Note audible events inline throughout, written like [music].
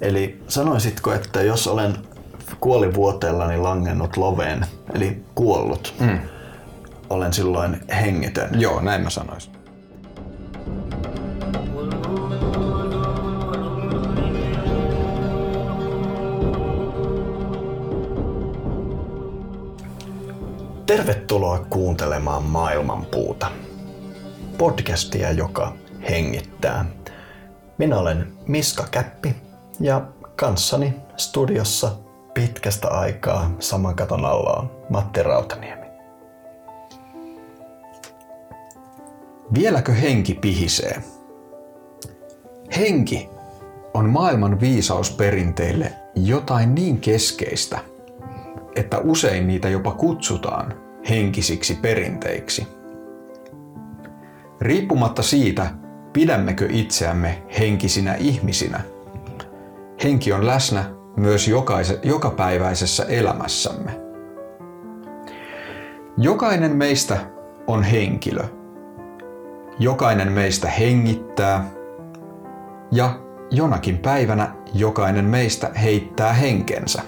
Eli sanoisitko, että jos olen kuolivuoteellani langennut loveen, eli kuollut, mm. olen silloin hengitön? Joo, näin mä sanoisin. Tervetuloa kuuntelemaan Maailmanpuuta. Podcastia, joka hengittää. Minä olen Miska Käppi ja kanssani studiossa pitkästä aikaa saman katon alla on Matti Rautaniemi. Vieläkö henki pihisee? Henki on maailman viisausperinteille jotain niin keskeistä, että usein niitä jopa kutsutaan henkisiksi perinteiksi. Riippumatta siitä, pidämmekö itseämme henkisinä ihmisinä, henki on läsnä myös jokaise, jokapäiväisessä elämässämme. Jokainen meistä on henkilö. Jokainen meistä hengittää ja jonakin päivänä jokainen meistä heittää henkensä.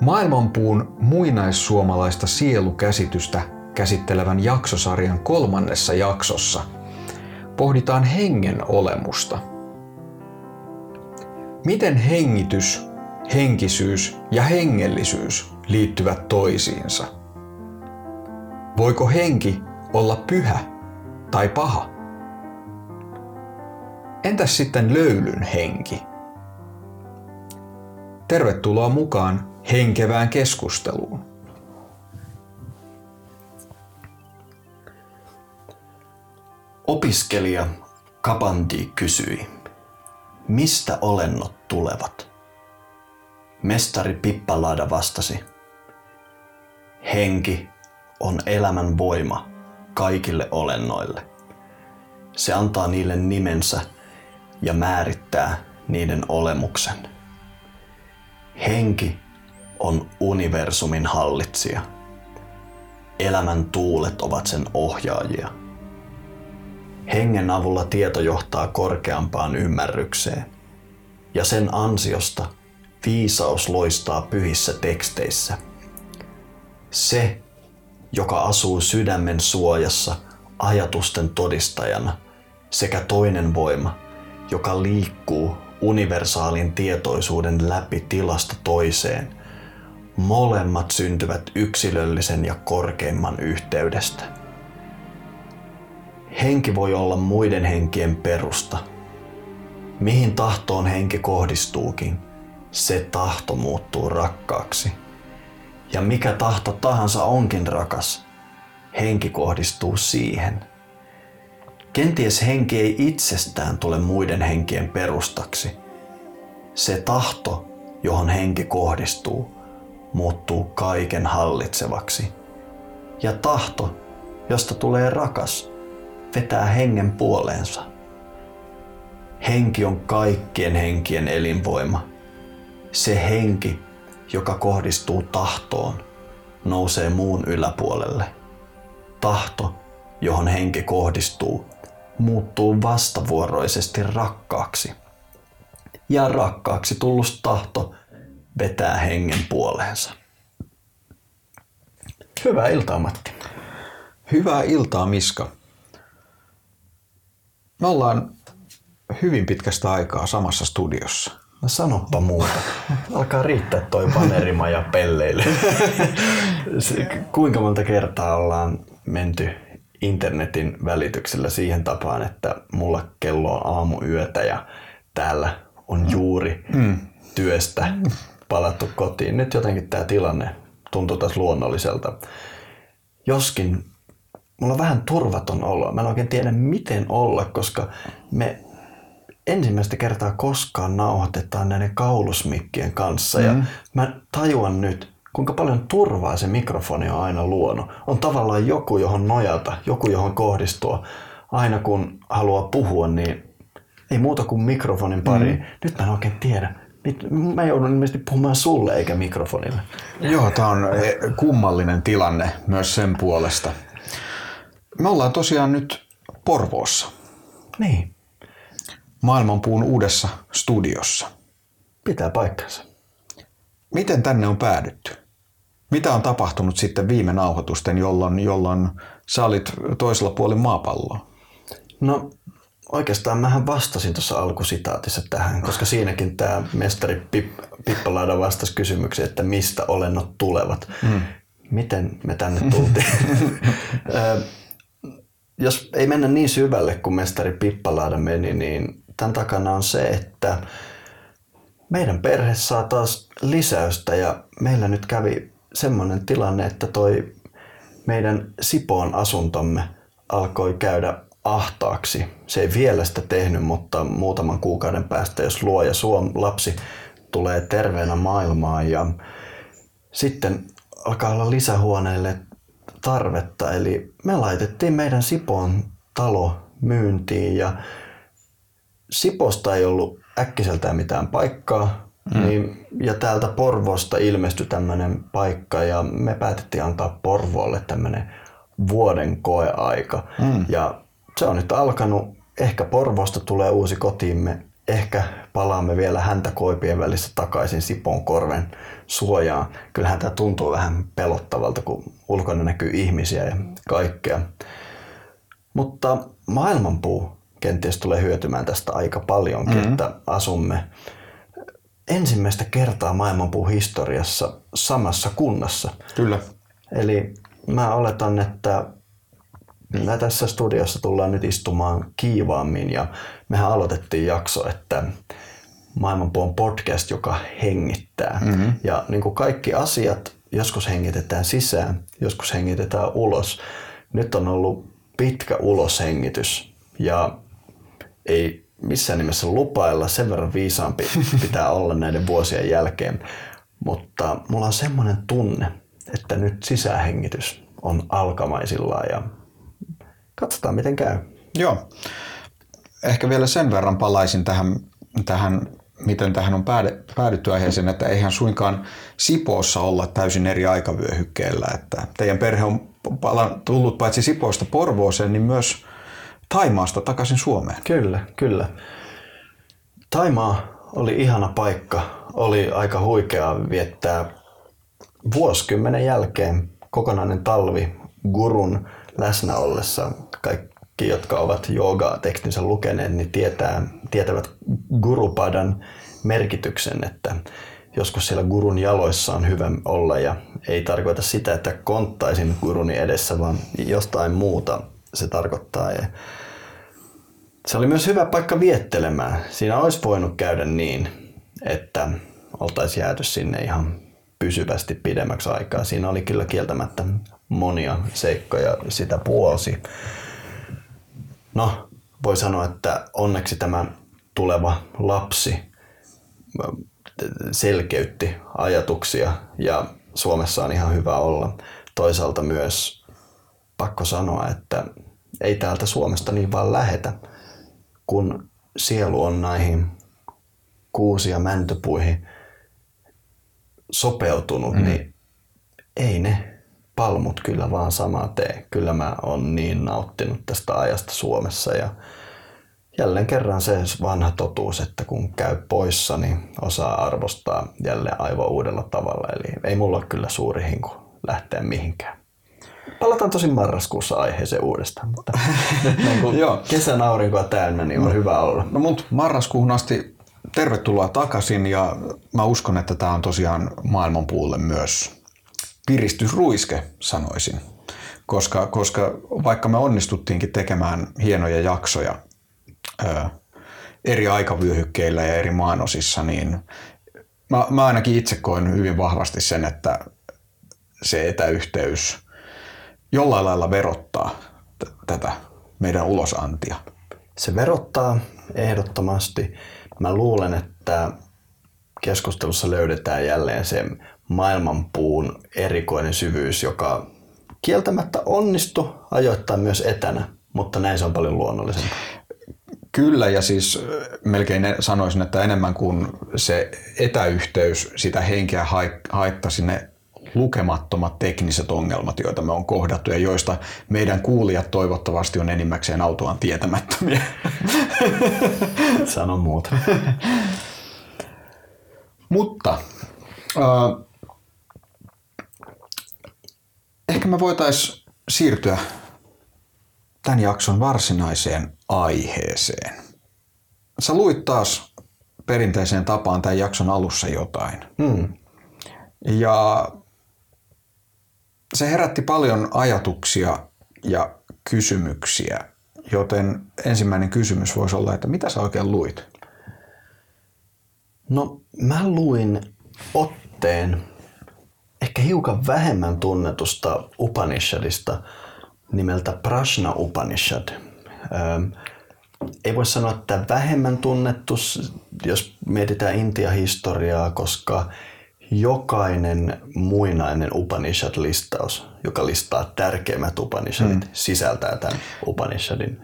Maailmanpuun muinaissuomalaista sielukäsitystä käsittelevän jaksosarjan kolmannessa jaksossa pohditaan hengen olemusta. Miten hengitys, henkisyys ja hengellisyys liittyvät toisiinsa? Voiko henki olla pyhä tai paha? Entäs sitten löylyn henki? Tervetuloa mukaan henkevään keskusteluun. Opiskelija Kapanti kysyi, mistä olennot tulevat? Mestari Pippalaada vastasi, henki on elämän voima kaikille olennoille. Se antaa niille nimensä ja määrittää niiden olemuksen. Henki on universumin hallitsija. Elämän tuulet ovat sen ohjaajia. Hengen avulla tieto johtaa korkeampaan ymmärrykseen, ja sen ansiosta viisaus loistaa pyhissä teksteissä. Se, joka asuu sydämen suojassa ajatusten todistajana, sekä toinen voima, joka liikkuu universaalin tietoisuuden läpi tilasta toiseen. Molemmat syntyvät yksilöllisen ja korkeimman yhteydestä. Henki voi olla muiden henkien perusta. Mihin tahtoon henki kohdistuukin, se tahto muuttuu rakkaaksi. Ja mikä tahto tahansa onkin rakas, henki kohdistuu siihen – Kenties henki ei itsestään tule muiden henkien perustaksi. Se tahto, johon henki kohdistuu, muuttuu kaiken hallitsevaksi. Ja tahto, josta tulee rakas, vetää hengen puoleensa. Henki on kaikkien henkien elinvoima. Se henki, joka kohdistuu tahtoon, nousee muun yläpuolelle. Tahto, johon henki kohdistuu, muuttuu vastavuoroisesti rakkaaksi. Ja rakkaaksi tullut tahto vetää hengen puoleensa. Hyvää iltaa Matti. Hyvää iltaa Miska. Me ollaan hyvin pitkästä aikaa samassa studiossa. No sanoppa muuta. Alkaa riittää toi panerimaja pelleille. Kuinka monta kertaa ollaan menty internetin välityksellä siihen tapaan, että mulla kello on aamu yötä ja täällä on juuri mm. työstä palattu kotiin. Nyt jotenkin tämä tilanne tuntuu taas luonnolliselta. Joskin mulla on vähän turvaton olo. Mä en oikein tiedä miten olla, koska me ensimmäistä kertaa koskaan nauhoitetaan näiden kaulusmikkien kanssa. Mm. Ja mä tajuan nyt, kuinka paljon turvaa se mikrofoni on aina luonut. On tavallaan joku, johon nojata, joku, johon kohdistua. Aina kun haluaa puhua, niin ei muuta kuin mikrofonin pari. Mm. Nyt mä en oikein tiedä. Nyt mä joudun ilmeisesti puhumaan sulle eikä mikrofonille. Joo, tämä on eh, kummallinen tilanne myös sen puolesta. Me ollaan tosiaan nyt Porvoossa. Niin. Maailmanpuun uudessa studiossa. Pitää paikkansa. Miten tänne on päädytty? Mitä on tapahtunut sitten viime nauhoitusten, jolloin, jolloin sä olit toisella puolella maapalloa? No oikeastaan mähän vastasin tuossa alkusitaatissa tähän, koska siinäkin tämä mestari Pip, Pippalaida vastasi kysymykseen, että mistä olennot tulevat. Mm. Miten me tänne tultiin? [laughs] Jos ei mennä niin syvälle kuin mestari Pippalaada meni, niin tämän takana on se, että meidän perhe saa taas lisäystä ja meillä nyt kävi semmoinen tilanne, että toi meidän Sipoon asuntomme alkoi käydä ahtaaksi. Se ei vielä sitä tehnyt, mutta muutaman kuukauden päästä, jos luo ja suom lapsi tulee terveenä maailmaan ja sitten alkaa olla lisähuoneille tarvetta. Eli me laitettiin meidän Sipoon talo myyntiin ja Siposta ei ollut äkkiseltään mitään paikkaa. Mm. Niin, ja täältä Porvosta ilmestyi tämmöinen paikka ja me päätettiin antaa Porvoolle tämmöinen vuoden koeaika. Mm. Ja se on nyt alkanut. Ehkä Porvosta tulee uusi kotiimme. Ehkä palaamme vielä häntä koipien välissä takaisin Sipon korven suojaan. Kyllähän tämä tuntuu vähän pelottavalta, kun ulkona näkyy ihmisiä ja kaikkea. Mutta maailmanpuu kenties tulee hyötymään tästä aika paljonkin, mm-hmm. että asumme ensimmäistä kertaa maailmanpuu historiassa samassa kunnassa. Kyllä. Eli mä oletan, että me tässä studiossa tullaan nyt istumaan kiivaammin ja mehän aloitettiin jakso, että maailmanpuon podcast, joka hengittää. Mm-hmm. Ja niin kuin kaikki asiat, joskus hengitetään sisään, joskus hengitetään ulos. Nyt on ollut pitkä uloshengitys ja ei missään nimessä lupailla, sen verran viisaampi [laughs] pitää olla näiden vuosien jälkeen. Mutta mulla on semmoinen tunne, että nyt sisähengitys on alkamaisillaan ja katsotaan miten käy. Joo. Ehkä vielä sen verran palaisin tähän, tähän miten tähän on päädytty aiheeseen, että eihän suinkaan Sipoossa olla täysin eri aikavyöhykkeellä. Että teidän perhe on tullut paitsi Sipoosta Porvooseen, niin myös Taimaasta takaisin Suomeen. Kyllä, kyllä. Taimaa oli ihana paikka. Oli aika huikea viettää vuosikymmenen jälkeen kokonainen talvi gurun läsnä ollessa. Kaikki, jotka ovat jooga-tekstinsä lukeneet, niin tietää, tietävät gurupadan merkityksen, että joskus siellä gurun jaloissa on hyvä olla ja ei tarkoita sitä, että konttaisin guruni edessä, vaan jostain muuta se tarkoittaa. Ja se oli myös hyvä paikka viettelemään. Siinä olisi voinut käydä niin, että oltaisiin jääty sinne ihan pysyvästi pidemmäksi aikaa. Siinä oli kyllä kieltämättä monia seikkoja sitä puolsi. No, voi sanoa, että onneksi tämä tuleva lapsi selkeytti ajatuksia ja Suomessa on ihan hyvä olla. Toisaalta myös pakko sanoa, että ei täältä Suomesta niin vaan lähetä kun sielu on näihin kuusi- ja mäntypuihin sopeutunut, mm. niin ei ne palmut kyllä vaan samaa tee. Kyllä mä oon niin nauttinut tästä ajasta Suomessa ja jälleen kerran se vanha totuus, että kun käy poissa, niin osaa arvostaa jälleen aivan uudella tavalla. Eli ei mulla ole kyllä suuri hinku lähteä mihinkään palataan tosi marraskuussa aiheeseen uudestaan, mutta [laughs] niin kun kesän aurinkoa täynnä, niin on no, hyvä olla. No mut marraskuuhun asti tervetuloa takaisin ja mä uskon, että tämä on tosiaan maailmanpuulle myös piristysruiske, sanoisin. Koska, koska vaikka me onnistuttiinkin tekemään hienoja jaksoja ö, eri aikavyöhykkeillä ja eri maanosissa, niin mä, mä ainakin itse koen hyvin vahvasti sen, että se etäyhteys – jollain lailla verottaa t- tätä meidän ulosantia? Se verottaa ehdottomasti. Mä luulen, että keskustelussa löydetään jälleen se maailmanpuun erikoinen syvyys, joka kieltämättä onnistu ajoittain myös etänä, mutta näin se on paljon luonnollisempaa. Kyllä, ja siis melkein sanoisin, että enemmän kuin se etäyhteys sitä henkeä haittasi, ne lukemattomat tekniset ongelmat, joita me on kohdattu ja joista meidän kuulijat toivottavasti on enimmäkseen autoaan tietämättömiä. Sano muuta. [laughs] Mutta äh, ehkä me voitaisiin siirtyä tämän jakson varsinaiseen aiheeseen. Sä luit taas perinteiseen tapaan tämän jakson alussa jotain. Hmm. Ja se herätti paljon ajatuksia ja kysymyksiä, joten ensimmäinen kysymys voisi olla, että mitä sä oikein luit? No mä luin otteen ehkä hiukan vähemmän tunnetusta Upanishadista nimeltä Prashna Upanishad. Öö, ei voi sanoa, että vähemmän tunnettu, jos mietitään Intia-historiaa, koska jokainen muinainen Upanishad-listaus, joka listaa tärkeimmät Upanishadit, mm. sisältää tämän Upanishadin.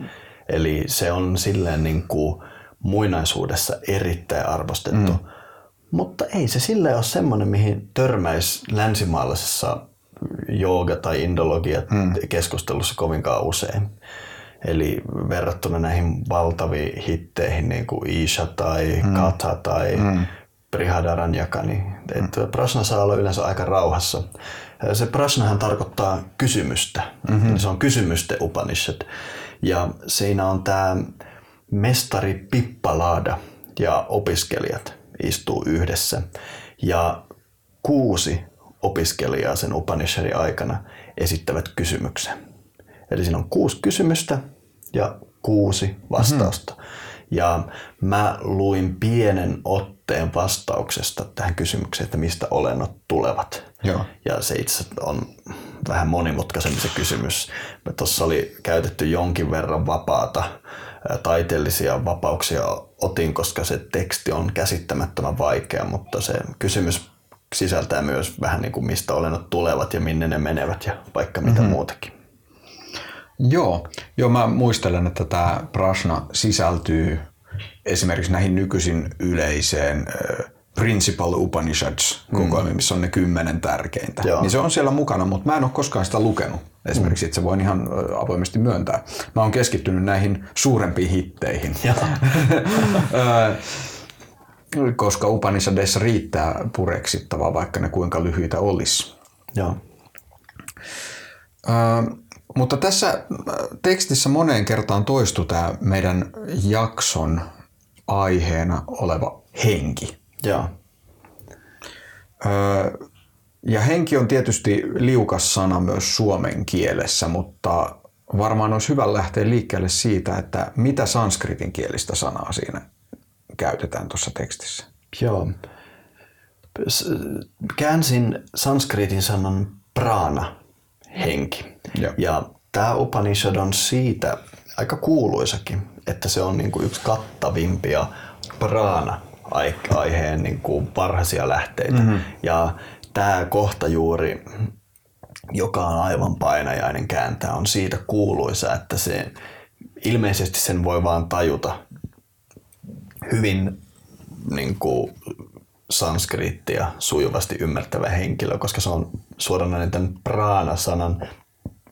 Eli se on silleen niin kuin muinaisuudessa erittäin arvostettu. Mm. Mutta ei se sille ole semmoinen, mihin törmäisi länsimaalaisessa jooga- tai indologia mm. keskustelussa kovinkaan usein. Eli verrattuna näihin valtaviin hitteihin, niin kuin Isha tai mm. Katha tai mm. Prihadaranjaka, niin että prasna saa olla yleensä aika rauhassa. Se prasnahan tarkoittaa kysymystä. Mm-hmm. Se on kysymysten Upanishad. Ja siinä on tämä mestari Pippalaada ja opiskelijat istuu yhdessä. Ja kuusi opiskelijaa sen Upanishadin aikana esittävät kysymyksen. Eli siinä on kuusi kysymystä ja kuusi vastausta. Mm-hmm. Ja mä luin pienen otteen vastauksesta tähän kysymykseen, että mistä olennot tulevat. Joo. Ja se itse on vähän monimutkaisempi se kysymys. Tuossa oli käytetty jonkin verran vapaata taiteellisia vapauksia otin, koska se teksti on käsittämättömän vaikea, mutta se kysymys sisältää myös vähän niin kuin mistä olennot tulevat ja minne ne menevät ja vaikka mitä mm-hmm. muutakin. Joo. Joo, mä muistelen, että tämä prasna sisältyy esimerkiksi näihin nykyisin yleiseen Principal Upanishads kokoelmiin, mm. missä on ne kymmenen tärkeintä. Joo. Niin se on siellä mukana, mutta mä en ole koskaan sitä lukenut. Esimerkiksi mm. itse voin ihan avoimesti myöntää. Mä oon keskittynyt näihin suurempiin hitteihin. [laughs] koska Upanishadeissa riittää pureksittavaa, vaikka ne kuinka lyhyitä olisi. Joo. Mutta tässä tekstissä moneen kertaan toistuu tämä meidän jakson aiheena oleva henki. Joo. ja henki on tietysti liukas sana myös suomen kielessä, mutta varmaan olisi hyvä lähteä liikkeelle siitä, että mitä sanskritin kielistä sanaa siinä käytetään tuossa tekstissä. Joo. Käänsin sanskritin sanan prana, henki. Ja, ja tämä Upanishad on siitä aika kuuluisakin, että se on niin kuin yksi kattavimpia prana-aiheen niin kuin parhaisia lähteitä. Mm-hmm. Ja tämä kohta juuri, joka on aivan painajainen kääntää, on siitä kuuluisa, että se ilmeisesti sen voi vaan tajuta hyvin niin kuin sanskrittia sujuvasti ymmärtävä henkilö, koska se on suoranainen tämän prana-sanan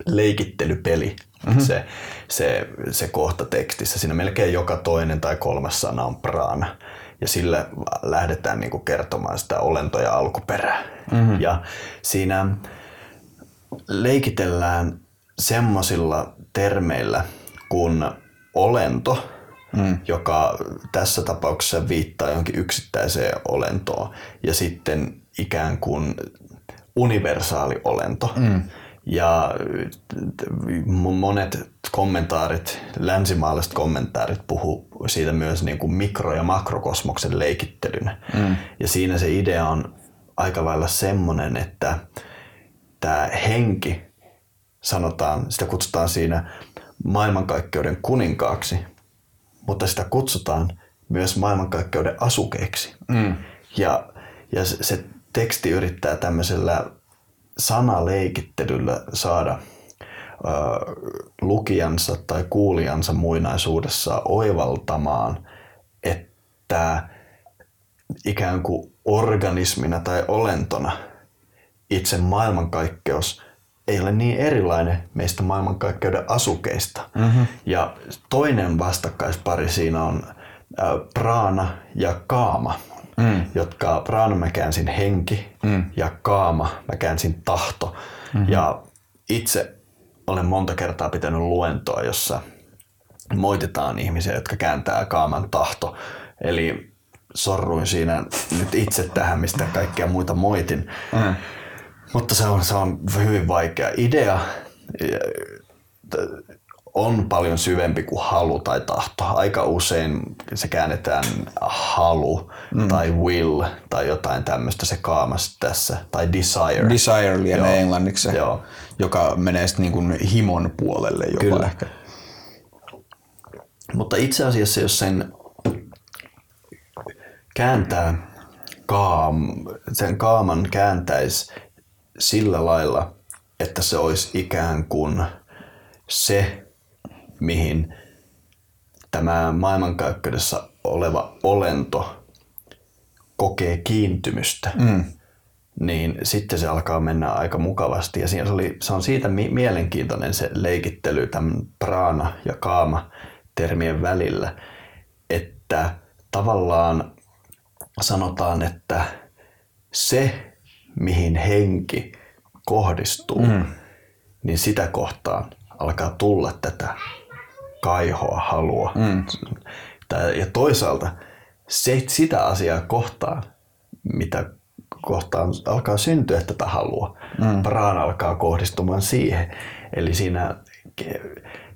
leikittelypeli, mm-hmm. se, se, se kohta tekstissä. Siinä melkein joka toinen tai kolmas sana on prana. Ja sillä lähdetään niin kuin kertomaan sitä olentoja alkuperää. Mm-hmm. Ja siinä leikitellään semmoisilla termeillä kuin olento, mm. joka tässä tapauksessa viittaa johonkin yksittäiseen olentoon, ja sitten ikään kuin universaali olento. Mm. Ja monet kommentaarit, länsimaalaiset kommentaarit puhuu siitä myös niin kuin mikro- ja makrokosmoksen leikittelynä. Mm. Ja siinä se idea on aika lailla semmoinen, että tämä henki, sanotaan, sitä kutsutaan siinä maailmankaikkeuden kuninkaaksi, mutta sitä kutsutaan myös maailmankaikkeuden asukeeksi. Mm. Ja, ja se, se teksti yrittää tämmöisellä sanaleikittelyllä saada ö, lukijansa tai kuulijansa muinaisuudessa oivaltamaan, että ikään kuin organismina tai olentona itse maailmankaikkeus ei ole niin erilainen meistä maailmankaikkeuden asukeista. Mm-hmm. Ja toinen vastakkaispari siinä on äh, prana ja kaama, mm. jotka prana mä käänsin henki mm. ja kaama mä käänsin tahto. Mm-hmm. Ja itse olen monta kertaa pitänyt luentoa, jossa moititaan ihmisiä, jotka kääntää kaaman tahto. Eli sorruin siinä nyt itse tähän, mistä kaikkia muita moitin. Mm. Mutta se on, se on hyvin vaikea. Idea on paljon syvempi kuin halu tai tahto. Aika usein se käännetään halu mm. tai will tai jotain tämmöistä se kaamas tässä. Tai desire. Desire lienee englanniksi Joo. joka menee sitten niin kuin himon puolelle jopa Kyllä. ehkä. Mutta itse asiassa jos sen kääntää kaam, sen kaaman kääntäisi sillä lailla, että se olisi ikään kuin se, mihin tämä maailmankaikkeudessa oleva olento kokee kiintymystä, mm. niin sitten se alkaa mennä aika mukavasti. Ja siinä se, oli, se on siitä mi- mielenkiintoinen se leikittely tämän prana ja kaama termien välillä, että tavallaan sanotaan, että se, mihin henki kohdistuu, mm. niin sitä kohtaan alkaa tulla tätä kaihoa, halua. Mm. Ja toisaalta se, sitä asiaa kohtaan, mitä kohtaan alkaa syntyä tätä halua, mm. praan alkaa kohdistumaan siihen. Eli siinä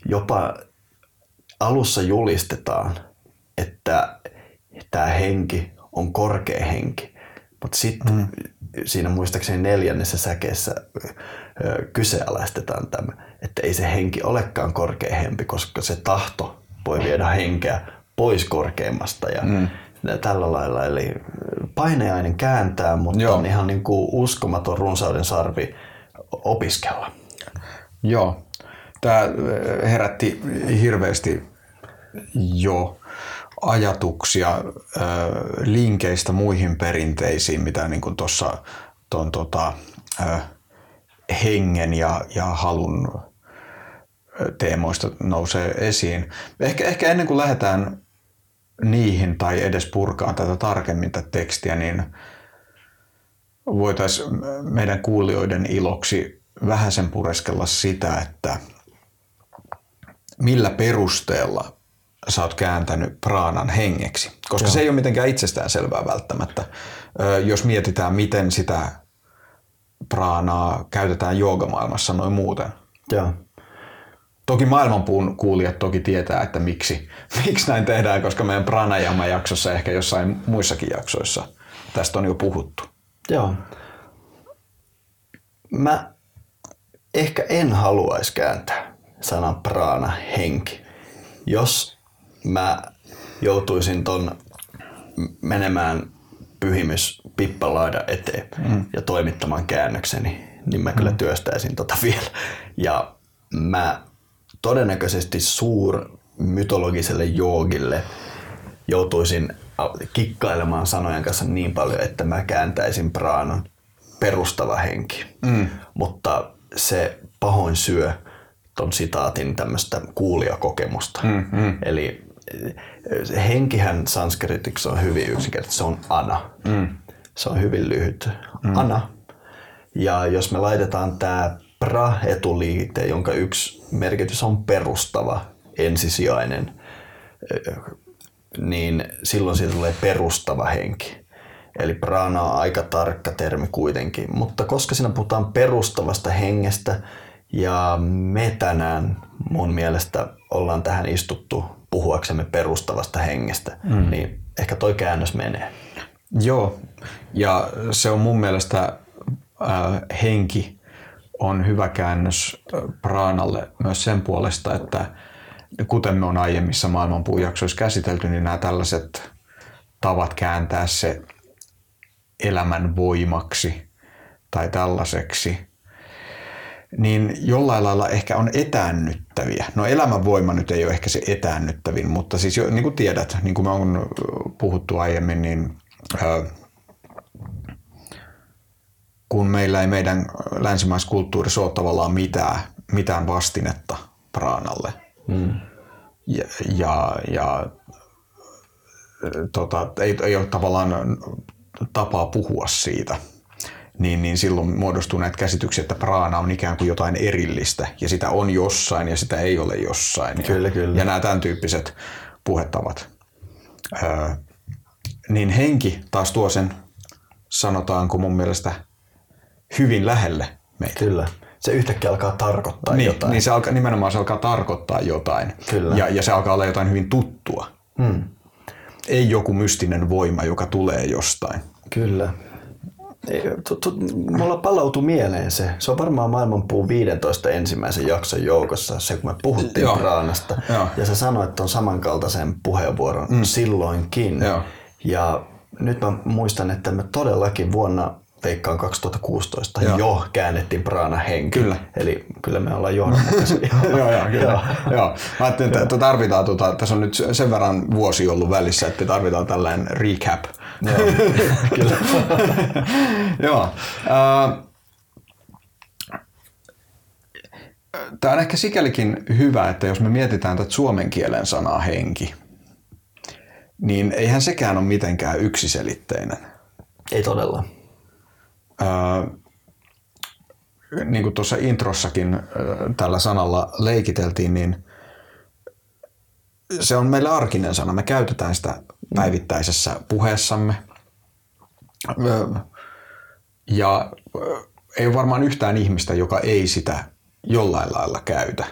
jopa alussa julistetaan, että tämä henki on korkea henki. Mutta sitten mm. siinä muistaakseni neljännessä säkeessä kyseenalaistetaan tämä, että ei se henki olekaan korkea hempi, koska se tahto voi viedä henkeä pois korkeimmasta ja mm. tällä lailla. Eli paineainen kääntää, mutta Joo. on ihan niin kuin uskomaton runsauden sarvi opiskella. Joo, tämä herätti hirveästi jo ajatuksia linkeistä muihin perinteisiin, mitä niin tuossa tuon tota, hengen ja, ja halun teemoista nousee esiin. Ehkä, ehkä ennen kuin lähdetään niihin tai edes purkaan tätä tarkemmin tätä tekstiä, niin voitaisiin meidän kuulijoiden iloksi vähän sen pureskella sitä, että millä perusteella sä oot kääntänyt praanan hengeksi, koska Joo. se ei ole mitenkään itsestään selvää välttämättä. Jos mietitään, miten sitä praanaa käytetään joogamaailmassa noin muuten. Joo. Toki maailmanpuun kuulijat toki tietää, että miksi, miksi näin tehdään, koska meidän pranajama-jaksossa ehkä jossain muissakin jaksoissa tästä on jo puhuttu. Joo. Mä ehkä en haluaisi kääntää sanan prana henki. Jos mä joutuisin ton menemään pyhimys pippalaida eteen mm. ja toimittamaan käännökseni, niin mä kyllä mm. työstäisin tota [laughs] vielä. Ja mä todennäköisesti suur mytologiselle joogille joutuisin kikkailemaan sanojen kanssa niin paljon, että mä kääntäisin praanan perustava henki. Mm. Mutta se pahoin syö ton sitaatin tämmöistä kuulijakokemusta. Mm, mm. Eli henkihän sanskritiksi on hyvin yksinkertaisesti, se on ana. Mm. Se on hyvin lyhyt. Mm. Ana. Ja jos me laitetaan tämä pra-etuliite, jonka yksi merkitys on perustava, ensisijainen, niin silloin siitä tulee perustava henki. Eli prana on aika tarkka termi kuitenkin, mutta koska siinä puhutaan perustavasta hengestä ja me tänään mun mielestä ollaan tähän istuttu puhuaksemme perustavasta hengestä, mm. niin ehkä toi käännös menee. Joo, ja se on mun mielestä äh, henki on hyvä käännös äh, praanalle myös sen puolesta, että kuten me on aiemmissa maailmanpuujaksoissa käsitelty, niin nämä tällaiset tavat kääntää se elämän voimaksi tai tällaiseksi niin jollain lailla ehkä on etäännyttäviä. No elämänvoima nyt ei ole ehkä se etäännyttävin, mutta siis jo, niin kuin tiedät, niin kuin me on puhuttu aiemmin, niin ää, kun meillä ei meidän länsimaiskulttuurissa ole tavallaan mitään, mitään vastinetta praanalle. Mm. Ja, ja, ja tota, ei, ei ole tavallaan tapaa puhua siitä, niin, niin silloin muodostuu näitä käsityksiä, että praana on ikään kuin jotain erillistä ja sitä on jossain ja sitä ei ole jossain. Kyllä, ja, kyllä. ja nämä tämän tyyppiset puhetavat. Öö, niin henki taas tuo sen, sanotaanko mun mielestä, hyvin lähelle meitä. Kyllä. Se yhtäkkiä alkaa tarkoittaa niin, jotain. Niin se alkaa, nimenomaan se alkaa tarkoittaa jotain. Kyllä. Ja, ja se alkaa olla jotain hyvin tuttua. Hmm. Ei joku mystinen voima, joka tulee jostain. Kyllä. Mulla palautui mieleen se. Se on varmaan maailmanpuu 15 ensimmäisen jakson joukossa, se kun me puhuttiin Joo. Praanasta. Joo. Ja sä sanoit ton samankaltaisen puheenvuoron mm. silloinkin. Joo. Ja nyt mä muistan, että me todellakin vuonna veikkaan 2016 Joo. jo käännettiin Praana henki. Kyllä. Eli kyllä me ollaan johdonmukaisia. [laughs] joo, joo, kyllä. joo. Mä ajattelin, että, tarvitaan, tota, tässä on nyt sen verran vuosi ollut välissä, että tarvitaan tällainen recap. Joo, [laughs] kyllä. joo. Tämä on ehkä sikälikin hyvä, että jos me mietitään tätä suomen kielen sanaa henki, niin eihän sekään ole mitenkään yksiselitteinen. Ei todella. Niin kuin tuossa introssakin tällä sanalla leikiteltiin, niin se on meille arkinen sana. Me käytetään sitä päivittäisessä puheessamme. Ja ei ole varmaan yhtään ihmistä, joka ei sitä jollain lailla käytä.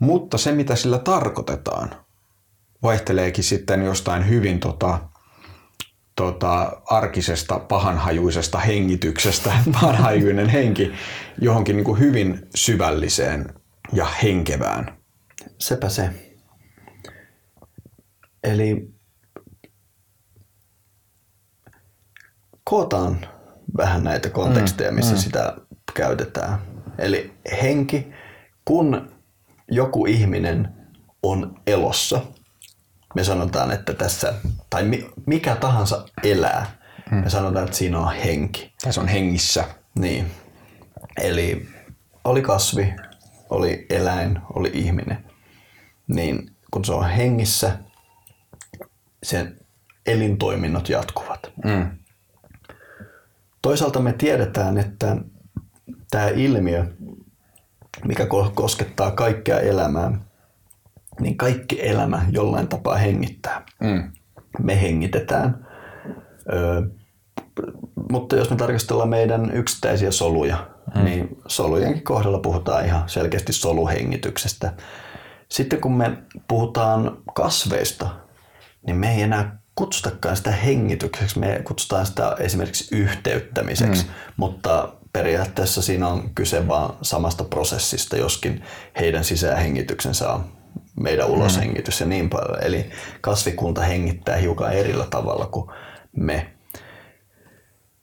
Mutta se, mitä sillä tarkoitetaan, vaihteleekin sitten jostain hyvin tota, tota, arkisesta pahanhajuisesta hengityksestä, [laughs] pahanhajuinen henki, johonkin niin kuin hyvin syvälliseen ja henkevään. Sepä se. Eli kootaan vähän näitä konteksteja, missä mm, sitä käytetään. Eli henki, kun joku ihminen on elossa, me sanotaan, että tässä, tai mikä tahansa elää, mm. me sanotaan, että siinä on henki. Tässä on hengissä. Niin. Eli oli kasvi, oli eläin, oli ihminen. Niin kun se on hengissä, sen elintoiminnot jatkuvat. Mm. Toisaalta me tiedetään, että tämä ilmiö, mikä koskettaa kaikkea elämää, niin kaikki elämä jollain tapaa hengittää. Mm. Me hengitetään. Öö, mutta jos me tarkastellaan meidän yksittäisiä soluja, mm. niin solujenkin kohdalla puhutaan ihan selkeästi soluhengityksestä. Sitten kun me puhutaan kasveista, niin me ei enää kutsutakaan sitä hengitykseksi, me kutsutaan sitä esimerkiksi yhteyttämiseksi, mm. mutta periaatteessa siinä on kyse vaan samasta prosessista, joskin heidän sisähengityksensä on meidän uloshengitys ja niin paljon. Eli kasvikunta hengittää hiukan erillä tavalla kuin me.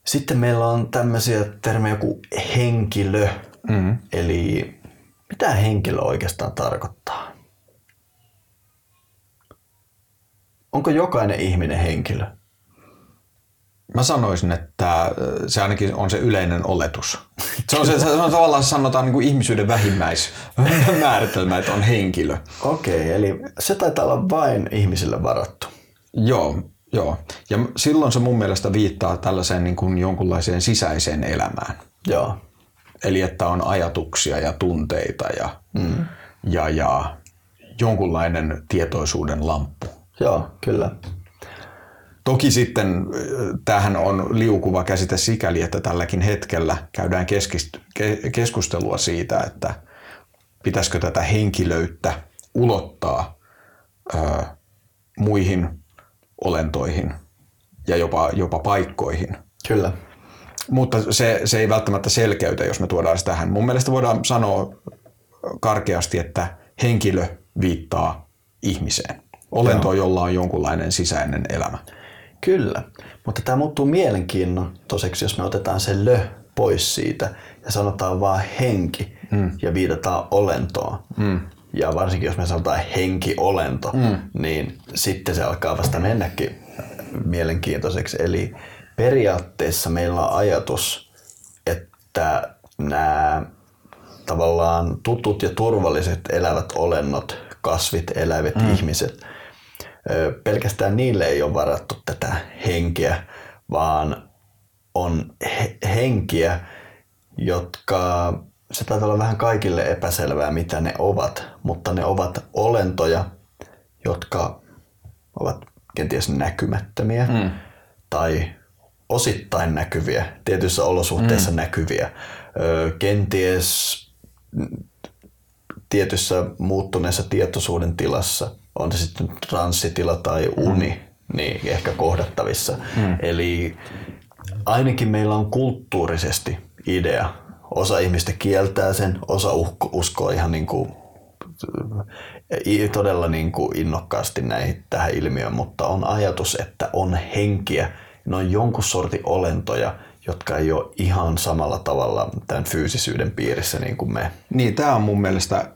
Sitten meillä on tämmöisiä termejä kuin henkilö. Mm. Eli mitä henkilö oikeastaan tarkoittaa? Onko jokainen ihminen henkilö? Mä sanoisin, että se ainakin on se yleinen oletus. Se on, se, se on tavallaan sanotaan niin kuin ihmisyyden vähimmäismääritelmä, [laughs] että on henkilö. Okei, eli se taitaa olla vain ihmisille varattu. Joo, joo. Ja silloin se mun mielestä viittaa tällaiseen niin kuin jonkunlaiseen sisäiseen elämään. Joo. Eli että on ajatuksia ja tunteita ja, Mm. ja, ja jonkunlainen tietoisuuden lamppu. Joo, kyllä. Toki sitten äh, tämähän on liukuva käsite sikäli, että tälläkin hetkellä käydään keskist- ke- keskustelua siitä, että pitäisikö tätä henkilöyttä ulottaa ö, muihin olentoihin ja jopa, jopa paikkoihin. Kyllä. Mutta se, se ei välttämättä selkeytä, jos me tuodaan sitä tähän. Mun mielestä voidaan sanoa karkeasti, että henkilö viittaa ihmiseen. Olentoon, jolla on jonkunlainen sisäinen elämä. Kyllä, mutta tämä muuttuu mielenkiintoiseksi, jos me otetaan se lö pois siitä ja sanotaan vaan henki mm. ja viitataan olentoon. Mm. Ja varsinkin jos me sanotaan henkiolento, mm. niin sitten se alkaa vasta mennäkin mielenkiintoiseksi. Eli periaatteessa meillä on ajatus, että nämä tavallaan tutut ja turvalliset elävät olennot, kasvit, eläimet, mm. ihmiset, pelkästään niille ei ole varattu tätä henkeä, vaan on he- henkiä, jotka se taitaa olla vähän kaikille epäselvää, mitä ne ovat, mutta ne ovat olentoja, jotka ovat kenties näkymättömiä mm. tai osittain näkyviä, tietyissä olosuhteissa mm. näkyviä, ö, kenties tietyssä muuttuneessa tietoisuuden tilassa, on se sitten transsitila tai uni, mm. niin ehkä kohdattavissa. Mm. Eli ainakin meillä on kulttuurisesti idea. Osa ihmistä kieltää sen, osa uskoo ihan niin kuin, todella niin kuin innokkaasti näihin, tähän ilmiöön, mutta on ajatus, että on henkiä, ne on jonkun sortin olentoja, jotka ei ole ihan samalla tavalla tämän fyysisyyden piirissä niin kuin me. Niin, tämä on mun mielestä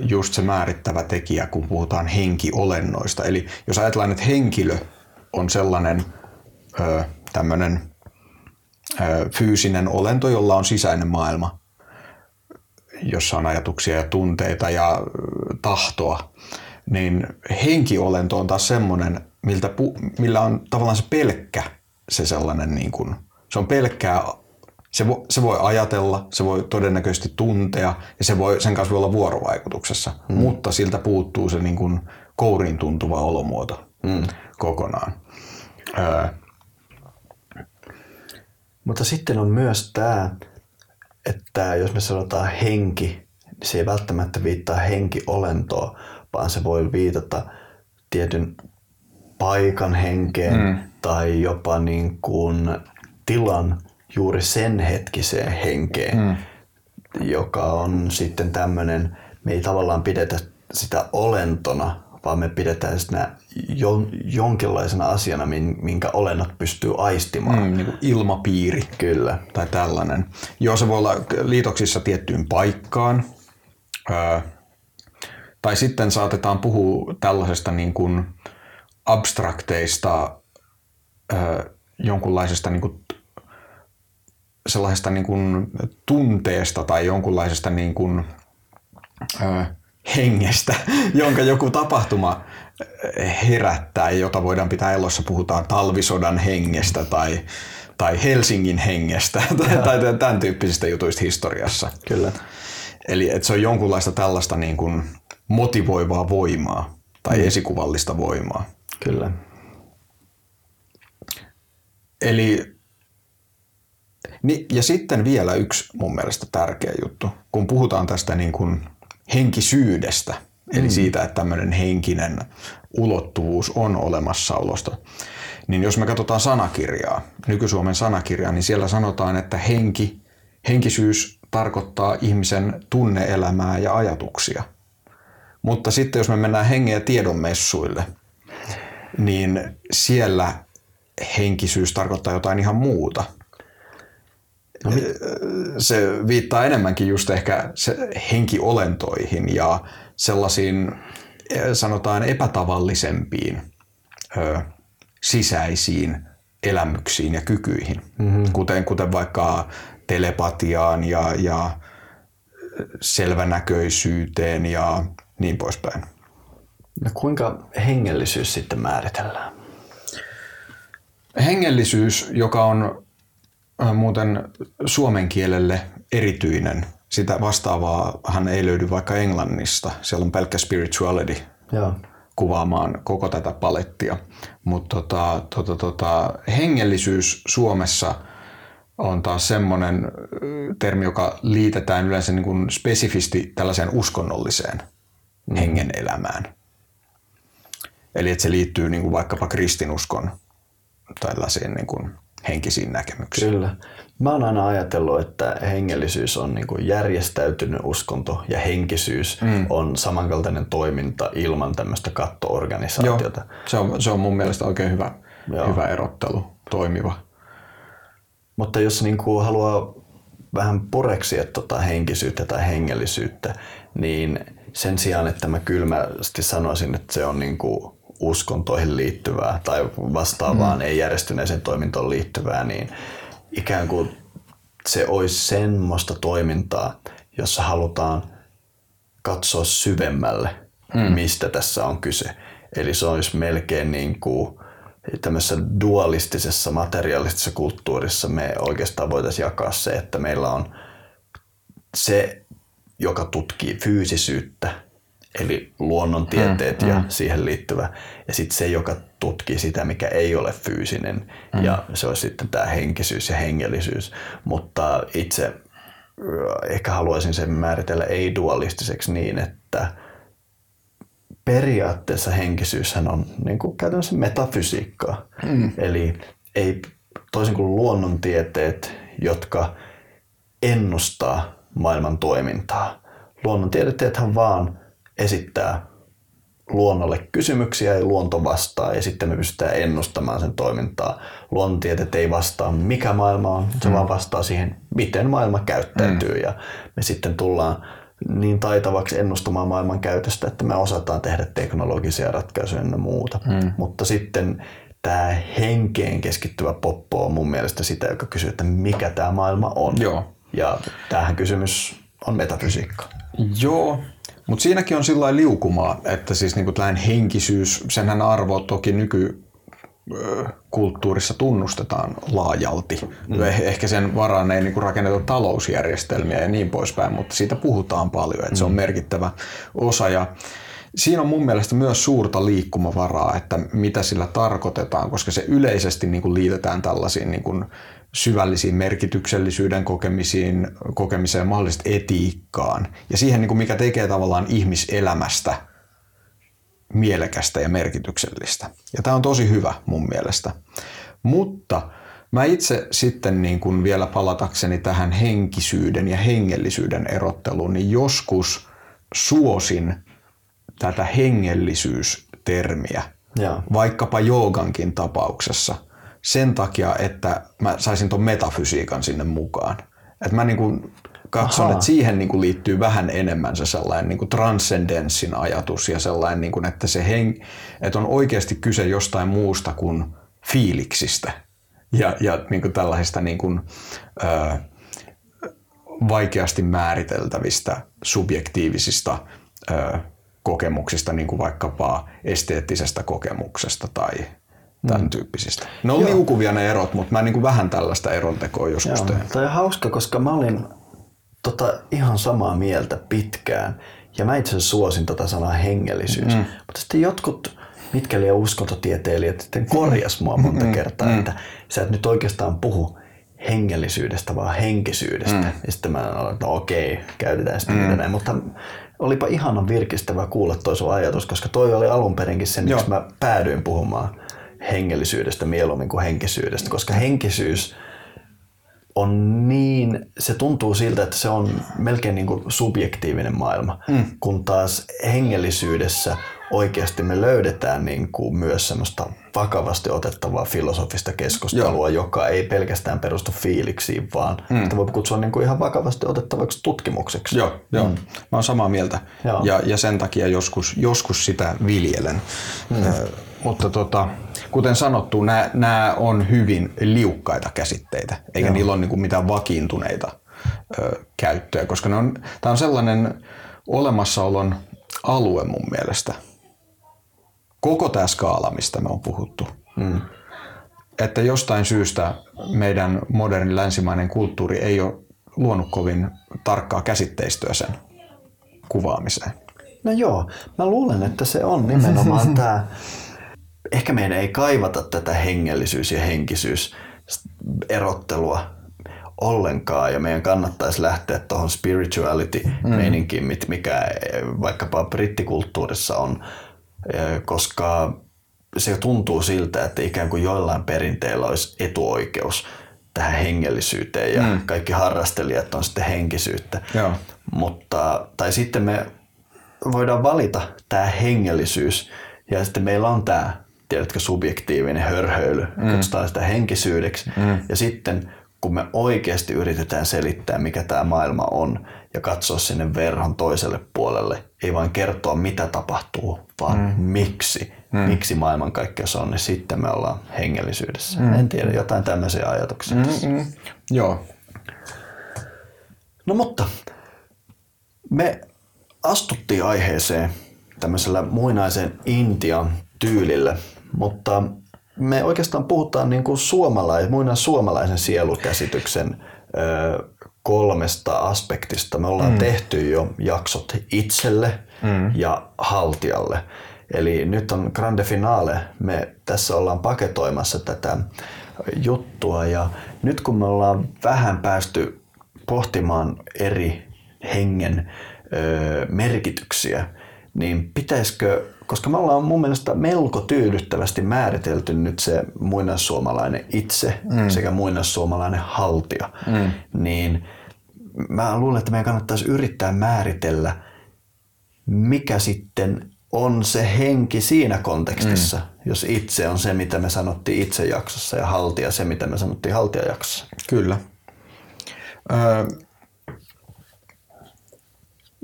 just se määrittävä tekijä, kun puhutaan henkiolennoista. Eli jos ajatellaan, että henkilö on sellainen tämmöinen fyysinen olento, jolla on sisäinen maailma, jossa on ajatuksia ja tunteita ja tahtoa, niin henkiolento on taas semmoinen, millä on tavallaan se pelkkä se sellainen niin kuin, se on pelkkää, se, vo, se voi ajatella, se voi todennäköisesti tuntea ja se voi, sen kanssa voi olla vuorovaikutuksessa, mm. mutta siltä puuttuu se niin kuin kouriin tuntuva olomuoto mm. kokonaan. Öö. Mutta sitten on myös tämä, että jos me sanotaan henki, niin se ei välttämättä viittaa henkiolentoa, vaan se voi viitata tietyn paikan henkeen mm. tai jopa niin kuin tilan juuri sen hetkiseen henkeen, mm. joka on sitten tämmöinen, me ei tavallaan pidetä sitä olentona, vaan me pidetään sitä jo, jonkinlaisena asiana, minkä olennot pystyy aistimaan. Mm, niin kuin ilmapiiri. Kyllä. Tai tällainen. Joo, se voi olla liitoksissa tiettyyn paikkaan. Öö, tai sitten saatetaan puhua tällaisesta niin kuin abstrakteista öö, jonkunlaisesta niin kuin sellaisesta niin kuin tunteesta tai jonkunlaisesta niin kuin, ö, hengestä, [laughs] jonka joku tapahtuma herättää, jota voidaan pitää elossa, puhutaan talvisodan hengestä tai, tai Helsingin hengestä [laughs] tai, tai tämän tyyppisistä jutuista historiassa. Kyllä. Eli että se on jonkunlaista tällaista niin kuin motivoivaa voimaa tai mm. esikuvallista voimaa. Kyllä. Eli niin, ja sitten vielä yksi mun mielestä tärkeä juttu, kun puhutaan tästä niin kuin henkisyydestä, mm. eli siitä, että tämmöinen henkinen ulottuvuus on olemassaolosta, niin jos me katsotaan sanakirjaa, nyky-Suomen sanakirjaa, niin siellä sanotaan, että henki, henkisyys tarkoittaa ihmisen tunneelämää ja ajatuksia. Mutta sitten jos me mennään hengen ja tiedon messuille, niin siellä henkisyys tarkoittaa jotain ihan muuta – No, se viittaa enemmänkin just ehkä se henkiolentoihin ja sellaisiin sanotaan epätavallisempiin ö, sisäisiin elämyksiin ja kykyihin, mm-hmm. kuten, kuten vaikka telepatiaan ja, ja selvänäköisyyteen ja niin poispäin. No kuinka hengellisyys sitten määritellään? Hengellisyys, joka on Äh, muuten suomen kielelle erityinen. Sitä vastaavaa hän ei löydy vaikka Englannista. Siellä on pelkkä spirituality Joo. kuvaamaan koko tätä palettia. Mutta tota, tota, tota, hengellisyys Suomessa on taas semmoinen äh, termi, joka liitetään yleensä niin kuin spesifisti tällaiseen uskonnolliseen mm. hengen elämään. Eli että se liittyy niin kuin vaikkapa kristinuskon tällaisiin niin kuin henkisiin näkemyksiin. Kyllä. Mä oon aina ajatellut, että hengellisyys on niin kuin järjestäytynyt uskonto ja henkisyys mm. on samankaltainen toiminta ilman tämmöistä kattoorganisaatiota. Joo, se on, se on mun mielestä oikein hyvä, hyvä erottelu, toimiva. Mutta jos niin kuin haluaa vähän pureksia tota henkisyyttä tai hengellisyyttä, niin sen sijaan, että mä kylmästi sanoisin, että se on niin kuin uskontoihin liittyvää tai vastaavaan mm. ei järjestyneeseen toimintoon liittyvää, niin ikään kuin se olisi semmoista toimintaa, jossa halutaan katsoa syvemmälle, mm. mistä tässä on kyse. Eli se olisi melkein niin kuin tämmöisessä dualistisessa materialistisessa kulttuurissa me oikeastaan voitaisiin jakaa se, että meillä on se, joka tutkii fyysisyyttä, eli luonnontieteet mm, ja mm. siihen liittyvä, ja sitten se, joka tutkii sitä, mikä ei ole fyysinen, mm. ja se olisi sitten tämä henkisyys ja hengellisyys. Mutta itse ehkä haluaisin sen määritellä ei-dualistiseksi niin, että periaatteessa henkisyyshän on niin kuin käytännössä metafysiikkaa. Mm. Eli ei, toisin kuin luonnontieteet, jotka ennustaa maailman toimintaa. Luonnontieteethän vaan esittää luonnolle kysymyksiä ja luonto vastaa ja sitten me pystytään ennustamaan sen toimintaa. Luonnontieteet ei vastaa mikä maailma on, se mm. vaan vastaa siihen miten maailma käyttäytyy mm. ja me sitten tullaan niin taitavaksi ennustamaan maailman käytöstä, että me osataan tehdä teknologisia ratkaisuja ja muuta. Mm. Mutta sitten tämä henkeen keskittyvä poppo on mun mielestä sitä, joka kysyy, että mikä tämä maailma on. Joo. Ja tämähän kysymys on metafysiikka. Joo, mutta siinäkin on sillä liukumaa, että siis niinku tällainen henkisyys, senhän arvo toki nyky kulttuurissa tunnustetaan laajalti. Mm. Eh, ehkä sen varaan ei niinku rakenneta talousjärjestelmiä ja niin poispäin, mutta siitä puhutaan paljon, että mm. se on mm. merkittävä osa. Ja siinä on mun mielestä myös suurta liikkumavaraa, että mitä sillä tarkoitetaan, koska se yleisesti niin kuin liitetään tällaisiin niin kuin syvällisiin merkityksellisyyden kokemisiin, kokemiseen, mahdollisesti etiikkaan ja siihen, niin kuin mikä tekee tavallaan ihmiselämästä mielekästä ja merkityksellistä. Ja tämä on tosi hyvä mun mielestä. Mutta mä itse sitten niin kuin vielä palatakseni tähän henkisyyden ja hengellisyyden erotteluun, niin joskus suosin tätä hengellisyystermiä, ja. vaikkapa joogankin tapauksessa, sen takia, että mä saisin tuon metafysiikan sinne mukaan. Et mä niin kuin katson, Aha. että siihen niin kuin liittyy vähän enemmän se sellainen niin kuin transcendenssin ajatus ja sellainen, niin kuin, että, se heng, että on oikeasti kyse jostain muusta kuin fiiliksistä ja, ja niin kuin tällaisista niin kuin, ö, vaikeasti määriteltävistä subjektiivisista ö, kokemuksista, niin kuin vaikkapa esteettisestä kokemuksesta tai tämän mm. tyyppisistä. Ne on Joo. liukuvia ne erot, mutta mä niin kuin vähän tällaista erontekoa joskus Joo. teen. Tämä on hauska, koska mä olin tota, ihan samaa mieltä pitkään. Ja mä itse asiassa suosin tota sanaa hengellisyys. Mm. Mutta sitten jotkut mitkäli ja uskontotieteilijät sitten korjas mua monta mm. kertaa, mm. että sä et nyt oikeastaan puhu hengellisyydestä, vaan henkisyydestä. Mm. Ja sitten mä olen, että no okei, käytetään sitä mm. näin. Mutta olipa ihana virkistävä kuulla toi sun ajatus, koska toi oli alun perinkin sen, miksi mä päädyin puhumaan hengellisyydestä mieluummin kuin henkisyydestä, koska henkisyys on niin, se tuntuu siltä, että se on melkein niin kuin subjektiivinen maailma, mm. kun taas hengellisyydessä oikeasti me löydetään niin kuin myös semmoista vakavasti otettavaa filosofista keskustelua, Joo. joka ei pelkästään perustu fiiliksiin, vaan mm. että voi kutsua niin kuin ihan vakavasti otettavaksi tutkimukseksi. Joo, jo. Mm. mä oon samaa mieltä ja, ja sen takia joskus, joskus sitä viljelen. Mm. Äh, mutta tota, kuten sanottu, nämä on hyvin liukkaita käsitteitä, eikä Joo. niillä ole niinku mitään vakiintuneita ö, käyttöä, koska ne on, tämä on sellainen olemassaolon alue mun mielestä. Koko tämä skaala, mistä me on puhuttu. Mm. Että jostain syystä meidän moderni länsimainen kulttuuri ei ole luonut kovin tarkkaa käsitteistöä sen kuvaamiseen. No joo, mä luulen, että se on nimenomaan [laughs] tämä ehkä meidän ei kaivata tätä hengellisyys- ja henkisyys erottelua ollenkaan ja meidän kannattaisi lähteä tuohon spirituality-meininkiin, mm. mikä vaikkapa brittikulttuurissa on, koska se tuntuu siltä, että ikään kuin joillain perinteillä olisi etuoikeus tähän hengellisyyteen ja mm. kaikki harrastelijat on sitten henkisyyttä. Joo. Mutta, tai sitten me voidaan valita tämä hengellisyys ja sitten meillä on tämä tiedätkö, subjektiivinen hörhöily, mm. kutsutaan sitä henkisyydeksi. Mm. Ja sitten kun me oikeasti yritetään selittää, mikä tämä maailma on ja katsoa sinne verhon toiselle puolelle, ei vain kertoa, mitä tapahtuu, vaan mm. miksi, mm. miksi maailmankaikkeus on, niin sitten me ollaan hengellisyydessä. Mm. En tiedä, jotain tämmöisiä ajatuksia. Mm-hmm. Joo. No mutta me astuttiin aiheeseen tämmöisellä muinaisen Intian tyylillä, mutta me oikeastaan puhutaan niin kuin suomalais, muinaan suomalaisen sielukäsityksen ö, kolmesta aspektista. Me ollaan mm. tehty jo jaksot itselle mm. ja haltijalle. Eli nyt on grande finale. Me tässä ollaan paketoimassa tätä juttua ja nyt kun me ollaan vähän päästy pohtimaan eri hengen ö, merkityksiä, niin pitäisikö, koska me ollaan mun mielestä melko tyydyttävästi määritelty nyt se muinaissuomalainen itse mm. sekä muinaissuomalainen haltija, mm. niin mä luulen, että meidän kannattaisi yrittää määritellä, mikä sitten on se henki siinä kontekstissa, mm. jos itse on se, mitä me sanottiin itse jaksossa ja haltija se, mitä me sanottiin haltijajaksossa. Kyllä. Öö,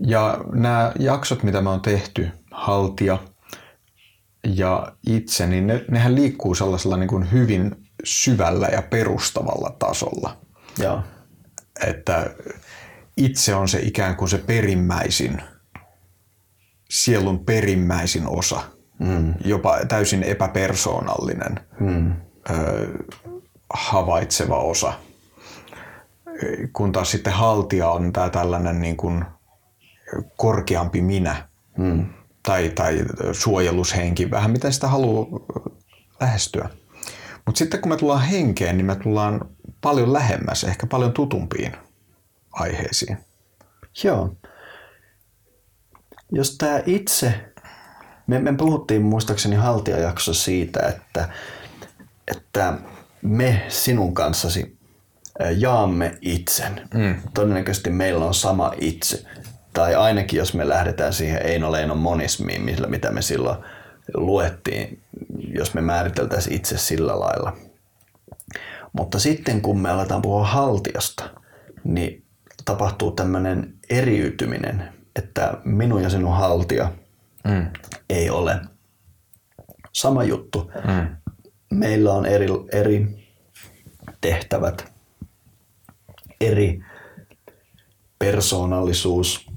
ja nämä jaksot, mitä me on tehty, haltija ja itse, niin ne, nehän liikkuu sellaisella niin kuin hyvin syvällä ja perustavalla tasolla. Joo. Että itse on se ikään kuin se perimmäisin, sielun perimmäisin osa, mm. jopa täysin epäpersoonallinen, mm. ö, havaitseva osa. Kun taas sitten haltija on tämä tällainen niin kuin korkeampi minä mm. Tai, tai suojelushenki, vähän miten sitä haluaa lähestyä. Mutta sitten kun me tullaan henkeen, niin me tullaan paljon lähemmäs, ehkä paljon tutumpiin aiheisiin. Joo. Jos tämä itse, me, me puhuttiin muistaakseni haltijajakso siitä, että, että me sinun kanssasi jaamme itsen. Mm. Todennäköisesti meillä on sama itse. Tai ainakin jos me lähdetään siihen Eino Leinon monismiin, millä, mitä me silloin luettiin, jos me määriteltäisiin itse sillä lailla. Mutta sitten kun me aletaan puhua haltijasta, niin tapahtuu tämmöinen eriytyminen, että minun ja sinun haltija mm. ei ole sama juttu. Mm. Meillä on eri, eri tehtävät, eri persoonallisuus,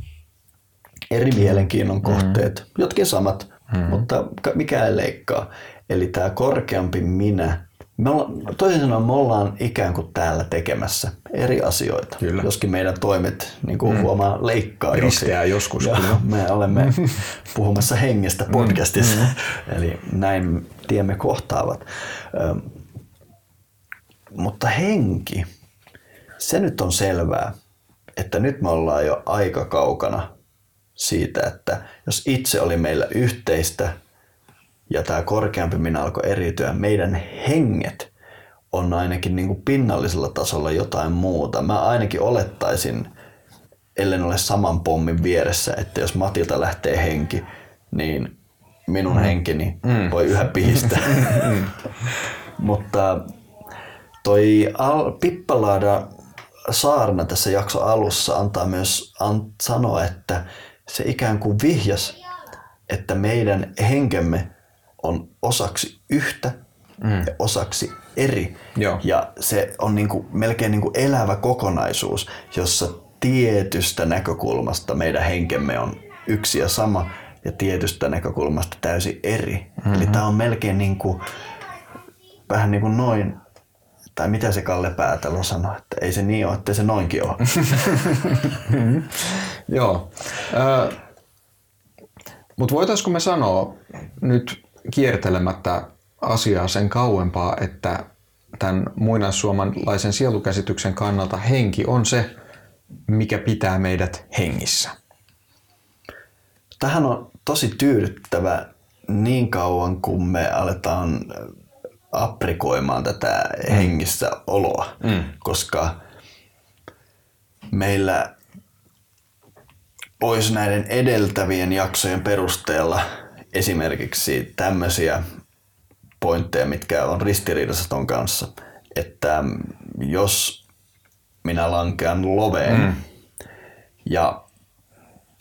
eri mielenkiinnon kohteet, mm. jotkin samat, mm. mutta mikä ei leikkaa. Eli tämä korkeampi minä me olla, toisin sanoen me ollaan ikään kuin täällä tekemässä eri asioita, kyllä. joskin meidän toimet niin kuin mm. huomaa leikkaa Risteää joskus. Ja me olemme puhumassa hengestä mm. podcastissa, mm. eli näin tiemme kohtaavat. Ö, mutta henki, se nyt on selvää, että nyt me ollaan jo aika kaukana siitä, että jos itse oli meillä yhteistä ja tämä korkeampi minä alkoi eriytyä, meidän henget on ainakin niin kuin pinnallisella tasolla jotain muuta. Mä ainakin olettaisin, ellen ole saman pommin vieressä, että jos Matilta lähtee henki, niin minun mm. henkeni mm. voi yhä pihistää. [laughs] Mm. Mutta toi Al- Pippalaada saarna tässä jakso alussa antaa myös an- sanoa, että se ikään kuin vihjas, että meidän henkemme on osaksi yhtä mm. ja osaksi eri. Joo. Ja se on niin kuin, melkein niin kuin elävä kokonaisuus, jossa tietystä näkökulmasta meidän henkemme on yksi ja sama ja tietystä näkökulmasta täysin eri. Mm-hmm. Eli tämä on melkein niin kuin, vähän niin kuin noin, tai mitä se Kalle Päätalo sanoi, että ei se niin ole, että se noinkin ole. [laughs] Joo. Äh, Mutta voitaisiko me sanoa nyt kiertelemättä asiaa sen kauempaa, että tämän muinaissuomalaisen sielukäsityksen kannalta henki on se, mikä pitää meidät hengissä. Tähän on tosi tyydyttävä niin kauan, kun me aletaan aprikoimaan tätä mm. hengissä oloa, mm. koska meillä olisi näiden edeltävien jaksojen perusteella esimerkiksi tämmöisiä pointteja, mitkä on ristiriidassa ton kanssa, että jos minä lankean loveen mm. ja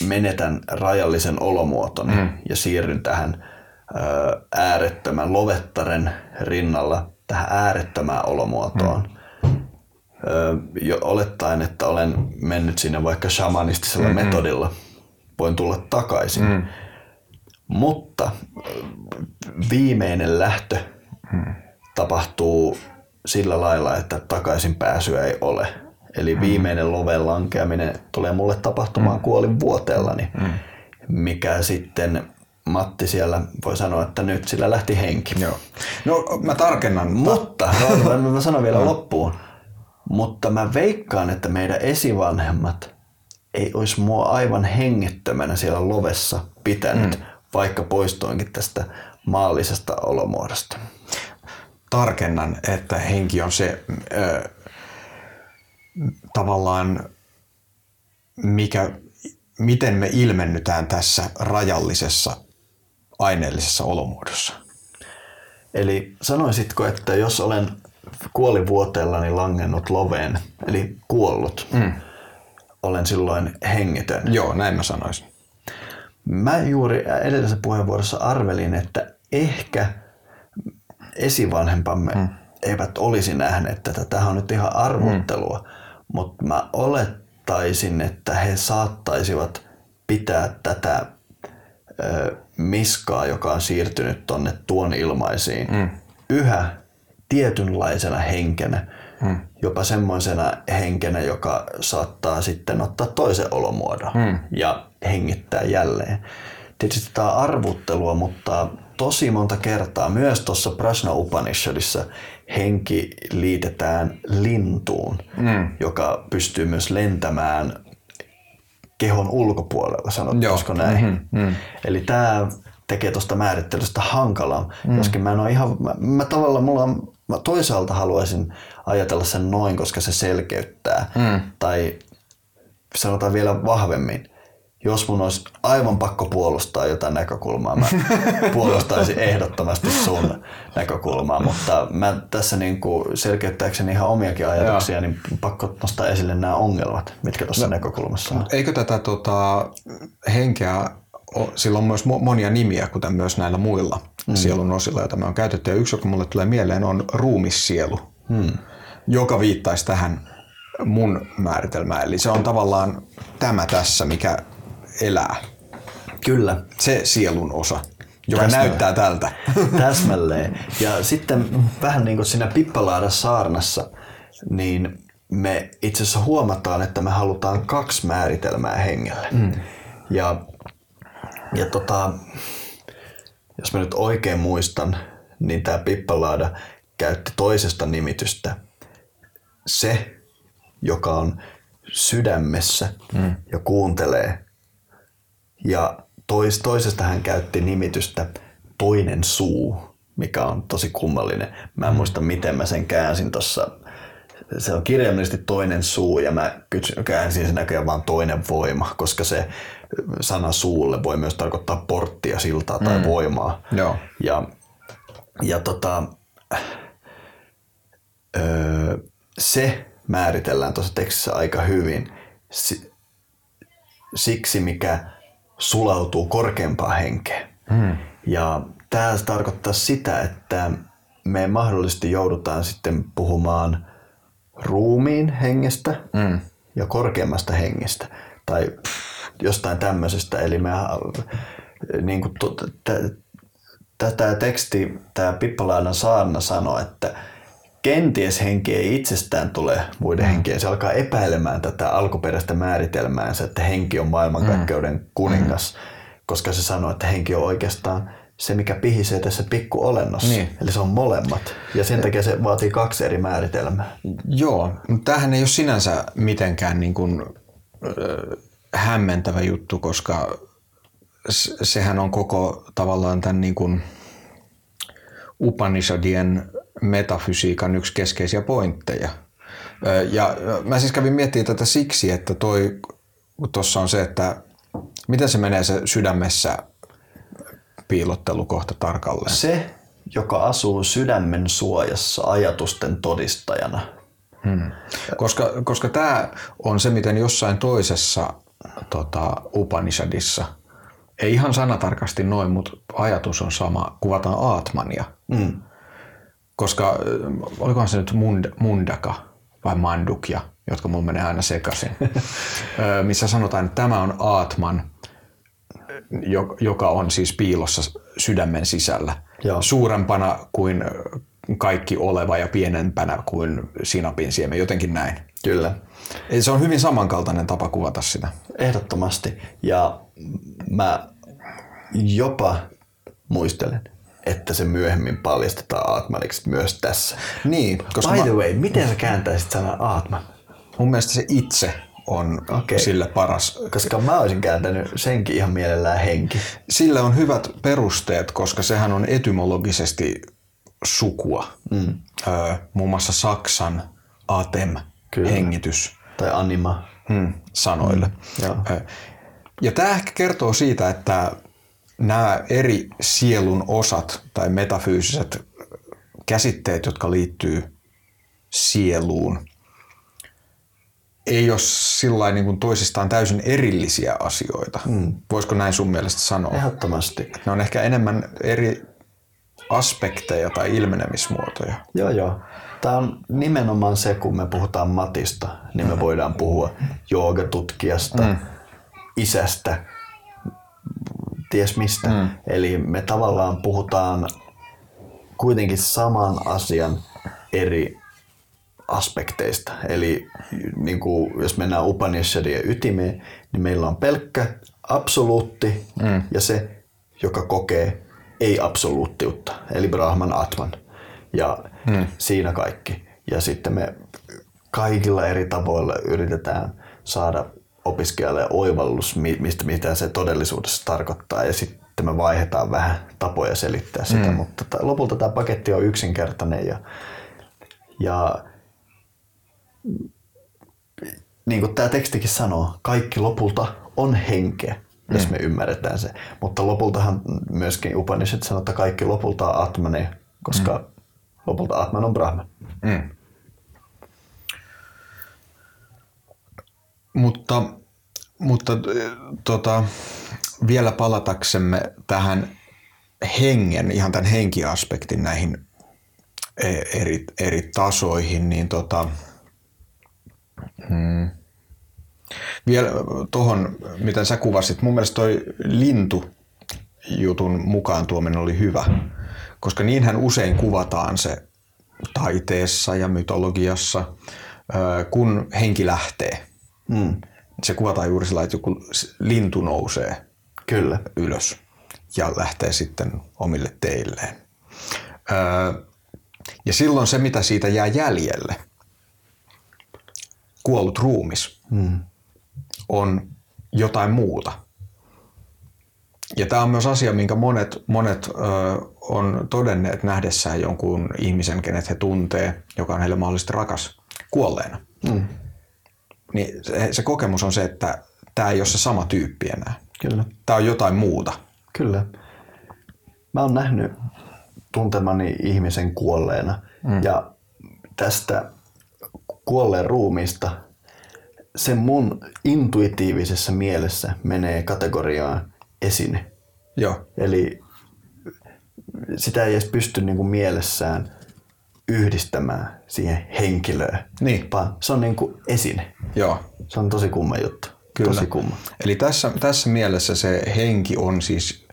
menetän rajallisen olomuotoni mm. ja siirryn tähän äärettömän lovettaren rinnalla tähän äärettömään olomuotoon. Mm. Jo olettaen, että olen mennyt sinne vaikka shamanistisella mm-hmm. metodilla, voin tulla takaisin. Mm. Mutta viimeinen lähtö mm. tapahtuu sillä lailla, että takaisin pääsyä ei ole. Eli mm. viimeinen loven lankeaminen tulee mulle tapahtumaan mm. kuolin vuoteellani, mm. mikä sitten Matti siellä voi sanoa, että nyt sillä lähti henki. Joo. No mä tarkennan. Mutta, no, mä sanon vielä no. loppuun, mutta mä veikkaan, että meidän esivanhemmat ei olisi mua aivan hengittömänä siellä lovessa pitänyt, mm. vaikka poistoinkin tästä maallisesta olomuodosta. Tarkennan, että henki on se äh, tavallaan, mikä, miten me ilmennytään tässä rajallisessa aineellisessa olomuodossa. Eli sanoisitko, että jos olen kuolivuoteellani langennut loveen, eli kuollut, mm. olen silloin hengitön? Joo, näin mä sanoisin. Mä juuri edellisessä puheenvuorossa arvelin, että ehkä esivanhempamme mm. eivät olisi nähneet tätä. Tämä on nyt ihan arvottelua, mm. mutta mä olettaisin, että he saattaisivat pitää tätä miskaa, joka on siirtynyt tonne tuon ilmaisiin, mm. yhä tietynlaisena henkenä, mm. jopa semmoisena henkenä, joka saattaa sitten ottaa toisen olomuodon mm. ja hengittää jälleen. Tietysti tämä on arvuttelua, mutta tosi monta kertaa myös tuossa Prasna Upanishadissa henki liitetään lintuun, mm. joka pystyy myös lentämään kehon ulkopuolella, sanottaisiko näin. Mm-hmm, mm. Eli tämä tekee tuosta määrittelystä hankalaa, mm. joskin mä en ole ihan, mä, mä tavallaan, mulla on, mä toisaalta haluaisin ajatella sen noin, koska se selkeyttää, mm. tai sanotaan vielä vahvemmin, jos mun olisi aivan pakko puolustaa jotain näkökulmaa, mä [laughs] puolustaisin ehdottomasti sun näkökulmaa, mutta mä tässä niin kuin selkeyttääkseni ihan omiakin ajatuksia, niin pakko nostaa esille nämä ongelmat, mitkä tuossa no, näkökulmassa on. Eikö tätä tota, henkeä, sillä on myös monia nimiä, kuten myös näillä muilla mm. sielun osilla, joita me on käytetty, ja yksi, joka mulle tulee mieleen, on ruumissielu, mm. joka viittaisi tähän mun määritelmään. Eli se on tavallaan tämä tässä, mikä elää. Kyllä. Se sielun osa joka Täsmälleen. näyttää tältä. [laughs] Täsmälleen. Ja sitten vähän niin kuin siinä Pippalaada saarnassa, niin me itse asiassa huomataan, että me halutaan kaksi määritelmää hengelle. Mm. Ja, ja tota, jos mä nyt oikein muistan, niin tämä Pippalaada käytti toisesta nimitystä se, joka on sydämessä mm. ja kuuntelee ja tois, toisesta hän käytti nimitystä toinen suu, mikä on tosi kummallinen. Mä en muista, miten mä sen käänsin tuossa. Se on kirjaimellisesti toinen suu ja mä käänsin sen näköjään vaan toinen voima, koska se sana suulle voi myös tarkoittaa porttia, siltaa tai mm. voimaa. Joo. Ja, ja tota, öö, se määritellään tuossa tekstissä aika hyvin siksi, mikä sulautuu korkeampaan henkeen. Mm. Ja tämä tarkoittaa sitä, että me mahdollisesti joudutaan sitten puhumaan ruumiin hengestä mm. ja korkeammasta hengestä tai jostain tämmöisestä. Eli me, niin kuin tätä teksti, tämä Pippalaanan saarna sanoo, että kenties henki ei itsestään tule muiden mm. henkien. Se alkaa epäilemään tätä alkuperäistä määritelmäänsä, että henki on maailmankaikkeuden mm. kuningas, mm. koska se sanoo, että henki on oikeastaan se, mikä pihisee tässä pikkuolennossa. Niin. Eli se on molemmat. Ja sen takia se vaatii kaksi eri määritelmää. Joo, mutta tämähän ei ole sinänsä mitenkään niin kuin, äh, hämmentävä juttu, koska sehän on koko tavallaan tämän niin kuin Upanishadien metafysiikan yksi keskeisiä pointteja. Ja mä siis kävin miettimään tätä siksi, että toi, tuossa on se, että miten se menee se sydämessä piilottelu kohta tarkalleen? Se, joka asuu sydämen suojassa ajatusten todistajana. Hmm. Koska, koska tämä on se, miten jossain toisessa tota, Upanishadissa Ei ihan sanatarkasti noin, mutta ajatus on sama. Kuvataan Aatmania. Mm. Koska äh, olikohan se nyt Mund, Mundaka vai Mandukja, jotka mulla menee aina sekaisin, [laughs] missä sanotaan, että tämä on Aatman, jo- joka on siis piilossa sydämen sisällä. Joo. Suurempana kuin kaikki oleva ja pienempänä kuin sinapin siemen, jotenkin näin. Kyllä. Eli se on hyvin samankaltainen tapa kuvata sitä. Ehdottomasti. Ja mä jopa muistelen, että se myöhemmin paljastetaan Aatmaniksi myös tässä. Niin, koska By mä, the way, miten sä kääntäisit sanan Aatman? mun mielestä se itse on okay. sille paras. Koska mä olisin kääntänyt senkin ihan mielellään henki. Sillä on hyvät perusteet, koska sehän on etymologisesti sukua. Mm. Öö, muun muassa Saksan atem, Kyllä. hengitys Tai anima. mm, sanoille. Joo. Öö, ja tämä ehkä kertoo siitä, että nämä eri sielun osat tai metafyysiset käsitteet, jotka liittyy sieluun, ei ole sillä niin kuin toisistaan täysin erillisiä asioita. Mm. Voisiko näin sun mielestä sanoa? Ehdottomasti. Ne on ehkä enemmän eri aspekteja tai ilmenemismuotoja. Joo, joo. Tämä on nimenomaan se, kun me puhutaan matista, niin me voidaan puhua joogatutkijasta, mm. isästä, ties mistä. Mm. Eli me tavallaan puhutaan kuitenkin saman asian eri aspekteista. Eli niin kuin, jos mennään Upanishadien ytimeen, niin meillä on pelkkä absoluutti mm. ja se, joka kokee ei-absoluuttiutta, eli Brahman Atman. Ja mm. siinä kaikki. Ja sitten me kaikilla eri tavoilla yritetään saada opiskelijalle oivallus, mi- mistä, mitä se todellisuudessa tarkoittaa. Ja sitten me vaihdetaan vähän tapoja selittää sitä, mm. mutta t- lopulta tämä paketti on yksinkertainen ja, ja niin kuin tämä tekstikin sanoo, kaikki lopulta on henkeä, jos me ymmärretään se. Mutta lopultahan myöskin Upanishad sanoo, että kaikki lopulta on Atmane, koska mm. lopulta Atman on Brahman. Mm. Mutta, mutta eh, tota, vielä palataksemme tähän hengen, ihan tämän henkiaspektin näihin e- eri, eri tasoihin, niin tota, mm, vielä tuohon, mitä sä kuvasit, mun mielestä toi lintu jutun mukaan tuominen oli hyvä, koska niinhän usein kuvataan se taiteessa ja mytologiassa, kun henki lähtee. Mm. Se kuvataan juuri sillä, että joku lintu nousee Kyllä. ylös ja lähtee sitten omille teilleen. Öö, ja silloin se, mitä siitä jää jäljelle, kuollut ruumis, Mm. on jotain muuta. Ja tämä on myös asia, minkä monet, monet ö, on todenneet nähdessään jonkun ihmisen, kenet he tuntee, joka on heille mahdollisesti rakas, kuolleena. Mm. Niin se, se kokemus on se, että tämä ei ole se sama tyyppi enää. Kyllä. Tämä on jotain muuta. Kyllä. Mä oon nähnyt tuntemani ihmisen kuolleena mm. ja tästä kuolleen ruumiista se mun intuitiivisessa mielessä menee kategoriaan esine. Joo. Eli sitä ei edes pysty niinku mielessään yhdistämään siihen henkilöön, Niin. vaan se on niinku esine. Joo. Se on tosi kumma juttu. Kyllä. Tosi kumma. Eli tässä, tässä mielessä se henki on siis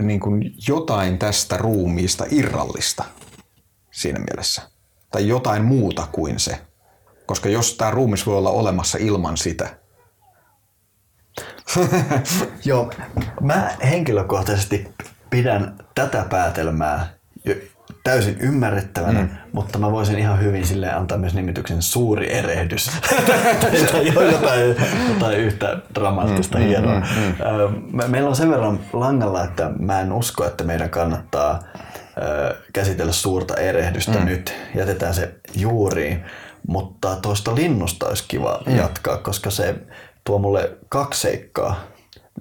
niin kuin jotain tästä ruumiista irrallista siinä mielessä. Tai jotain muuta kuin se. Koska jos tämä ruumis voi olla olemassa ilman sitä. [laughs] Joo, mä henkilökohtaisesti pidän tätä päätelmää täysin ymmärrettävänä, mm. mutta mä voisin ihan hyvin sille antaa myös nimityksen suuri erehdys. [laughs] tai jotain, jotain yhtä dramaattista mm, hienoa. Mm, mm, mm. Meillä on sen verran langalla, että mä en usko, että meidän kannattaa ö, käsitellä suurta erehdystä mm. nyt. Jätetään se juuriin. Mutta tuosta linnusta olisi kiva mm. jatkaa, koska se tuo mulle kaksi seikkaa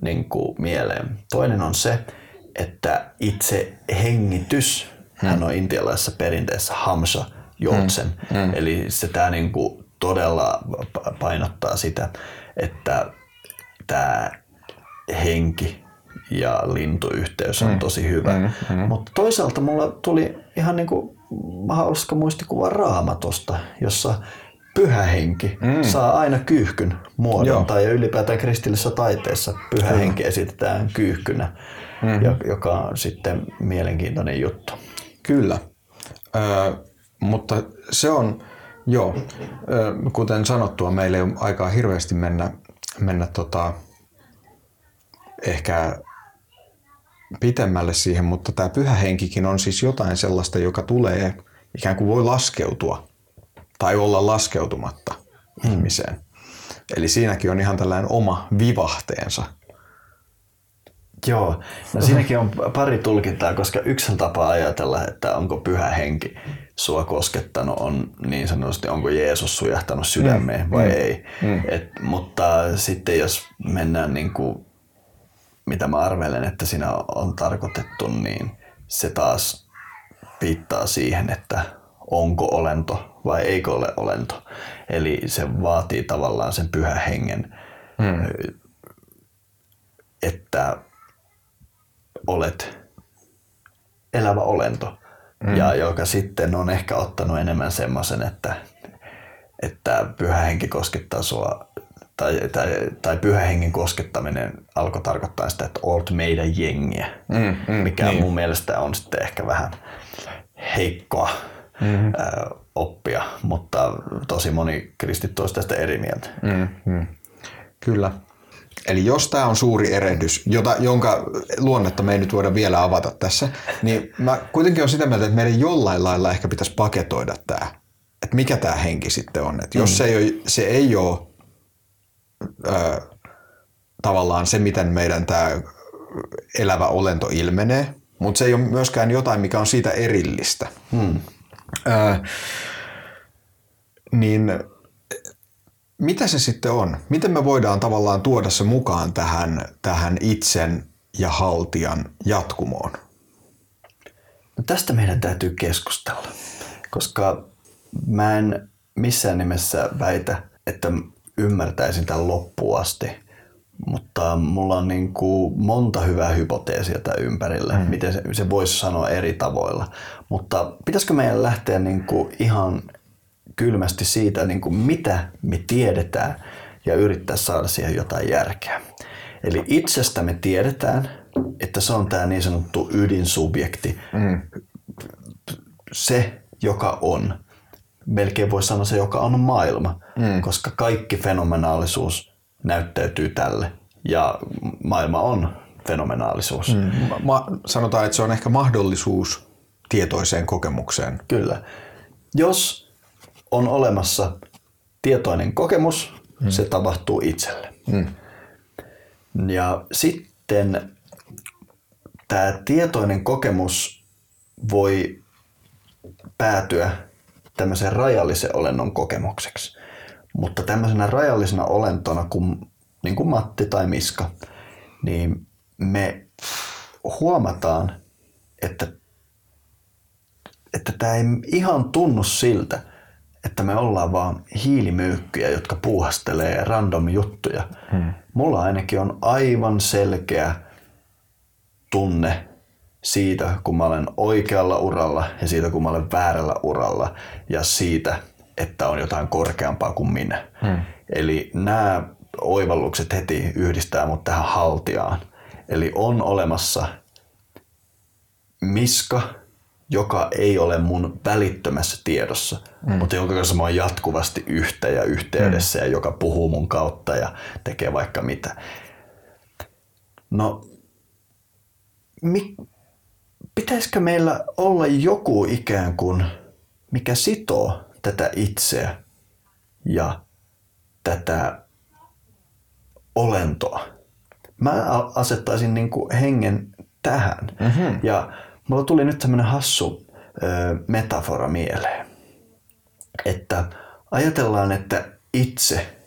niin kuin mieleen. Toinen on se, että itse hengitys, hmm. hän on intialaisessa perinteessä hamsa joutsen, hmm. Hmm. eli se tämä niin kuin todella painottaa sitä, että tämä henki ja lintuyhteys on mm. tosi hyvä. Mm, mm. Mutta toisaalta mulla tuli ihan niinku hauska muistikuva raamatosta, jossa pyhä henki mm. saa aina kyyhkyn muodon, Joo. tai ylipäätään kristillisessä taiteessa pyhä mm. henki esitetään kyyhkynä, mm. joka on sitten mielenkiintoinen juttu. Kyllä, ö, mutta se on, joo, kuten sanottua, meillä ei ole aikaa hirveästi mennä, mennä tota, ehkä pitemmälle siihen, mutta tämä pyhä henkikin on siis jotain sellaista, joka tulee ikään kuin voi laskeutua tai olla laskeutumatta mm. ihmiseen. Eli siinäkin on ihan tällainen oma vivahteensa. Joo, no siinäkin on pari tulkintaa, koska yksi tapa ajatella, että onko pyhä henki sua koskettanut, on niin sanotusti, onko Jeesus sujahtanut sydämeen mm. vai mm. ei. Mm. Et, mutta sitten jos mennään niin kuin, mitä mä arvelen, että siinä on tarkoitettu, niin se taas viittaa siihen, että onko olento vai eikö ole olento. Eli se vaatii tavallaan sen pyhän hengen, hmm. että olet elävä olento. Hmm. Ja joka sitten on ehkä ottanut enemmän semmoisen, että, että pyhä henki koskettaa sua tai, tai, tai pyhä hengen koskettaminen alkoi tarkoittaa sitä, että olet meidän jengiä, mm, mm, mikä niin. mun mielestä on sitten ehkä vähän heikkoa mm-hmm. ää, oppia, mutta tosi moni kristitty olisi tästä eri mieltä. Mm-hmm. Kyllä. Eli jos tämä on suuri erehdys, jota, jonka luonnetta me ei nyt voida vielä avata tässä, niin mä kuitenkin on sitä mieltä, että meidän jollain lailla ehkä pitäisi paketoida tämä, että mikä tämä henki sitten on. Että jos mm. se ei ole, se ei ole ö, tavallaan se, miten meidän tämä elävä olento ilmenee, mutta se ei ole myöskään jotain, mikä on siitä erillistä. Hmm. Ää, niin mitä se sitten on? Miten me voidaan tavallaan tuoda se mukaan tähän, tähän itsen ja haltijan jatkumoon? No tästä meidän täytyy keskustella, koska mä en missään nimessä väitä, että ymmärtäisin tämän loppuun asti, mutta mulla on niin kuin monta hyvää hypoteesia tämän ympärillä, mm. miten se, se voisi sanoa eri tavoilla. Mutta pitäisikö meidän lähteä niin kuin ihan kylmästi siitä, niin kuin mitä me tiedetään ja yrittää saada siihen jotain järkeä. Eli itsestä me tiedetään, että se on tämä niin sanottu ydinsubjekti, mm. se, joka on. Melkein voi sanoa se, joka on maailma, mm. koska kaikki fenomenaalisuus näyttäytyy tälle ja maailma on fenomenaalisuus. Mm. Ma- sanotaan, että se on ehkä mahdollisuus tietoiseen kokemukseen. Kyllä. Jos on olemassa tietoinen kokemus, mm. se tapahtuu itselle. Mm. Ja sitten tämä tietoinen kokemus voi päätyä tämmöisen rajallisen olennon kokemukseksi. Mutta tämmöisenä rajallisena olentona kuin, niin kuin Matti tai Miska, niin me huomataan, että, että tämä ei ihan tunnu siltä, että me ollaan vaan hiilimöykkyjä, jotka puuhastelee random juttuja. Hmm. Mulla ainakin on aivan selkeä tunne siitä, kun mä olen oikealla uralla ja siitä, kun mä olen väärällä uralla ja siitä, että on jotain korkeampaa kuin minä. Hmm. Eli nämä oivallukset heti yhdistää mut tähän haltiaan. Eli on olemassa miska, joka ei ole mun välittömässä tiedossa, mm. mutta jonka kanssa mä oon jatkuvasti yhtä ja yhteydessä mm. ja joka puhuu mun kautta ja tekee vaikka mitä. No, mi- pitäisikö meillä olla joku ikään kuin, mikä sitoo tätä itseä ja tätä olentoa? Mä asettaisin niin kuin hengen tähän. Mm-hmm. Ja Mulla tuli nyt tämmönen hassu ö, metafora mieleen. Että ajatellaan, että itse,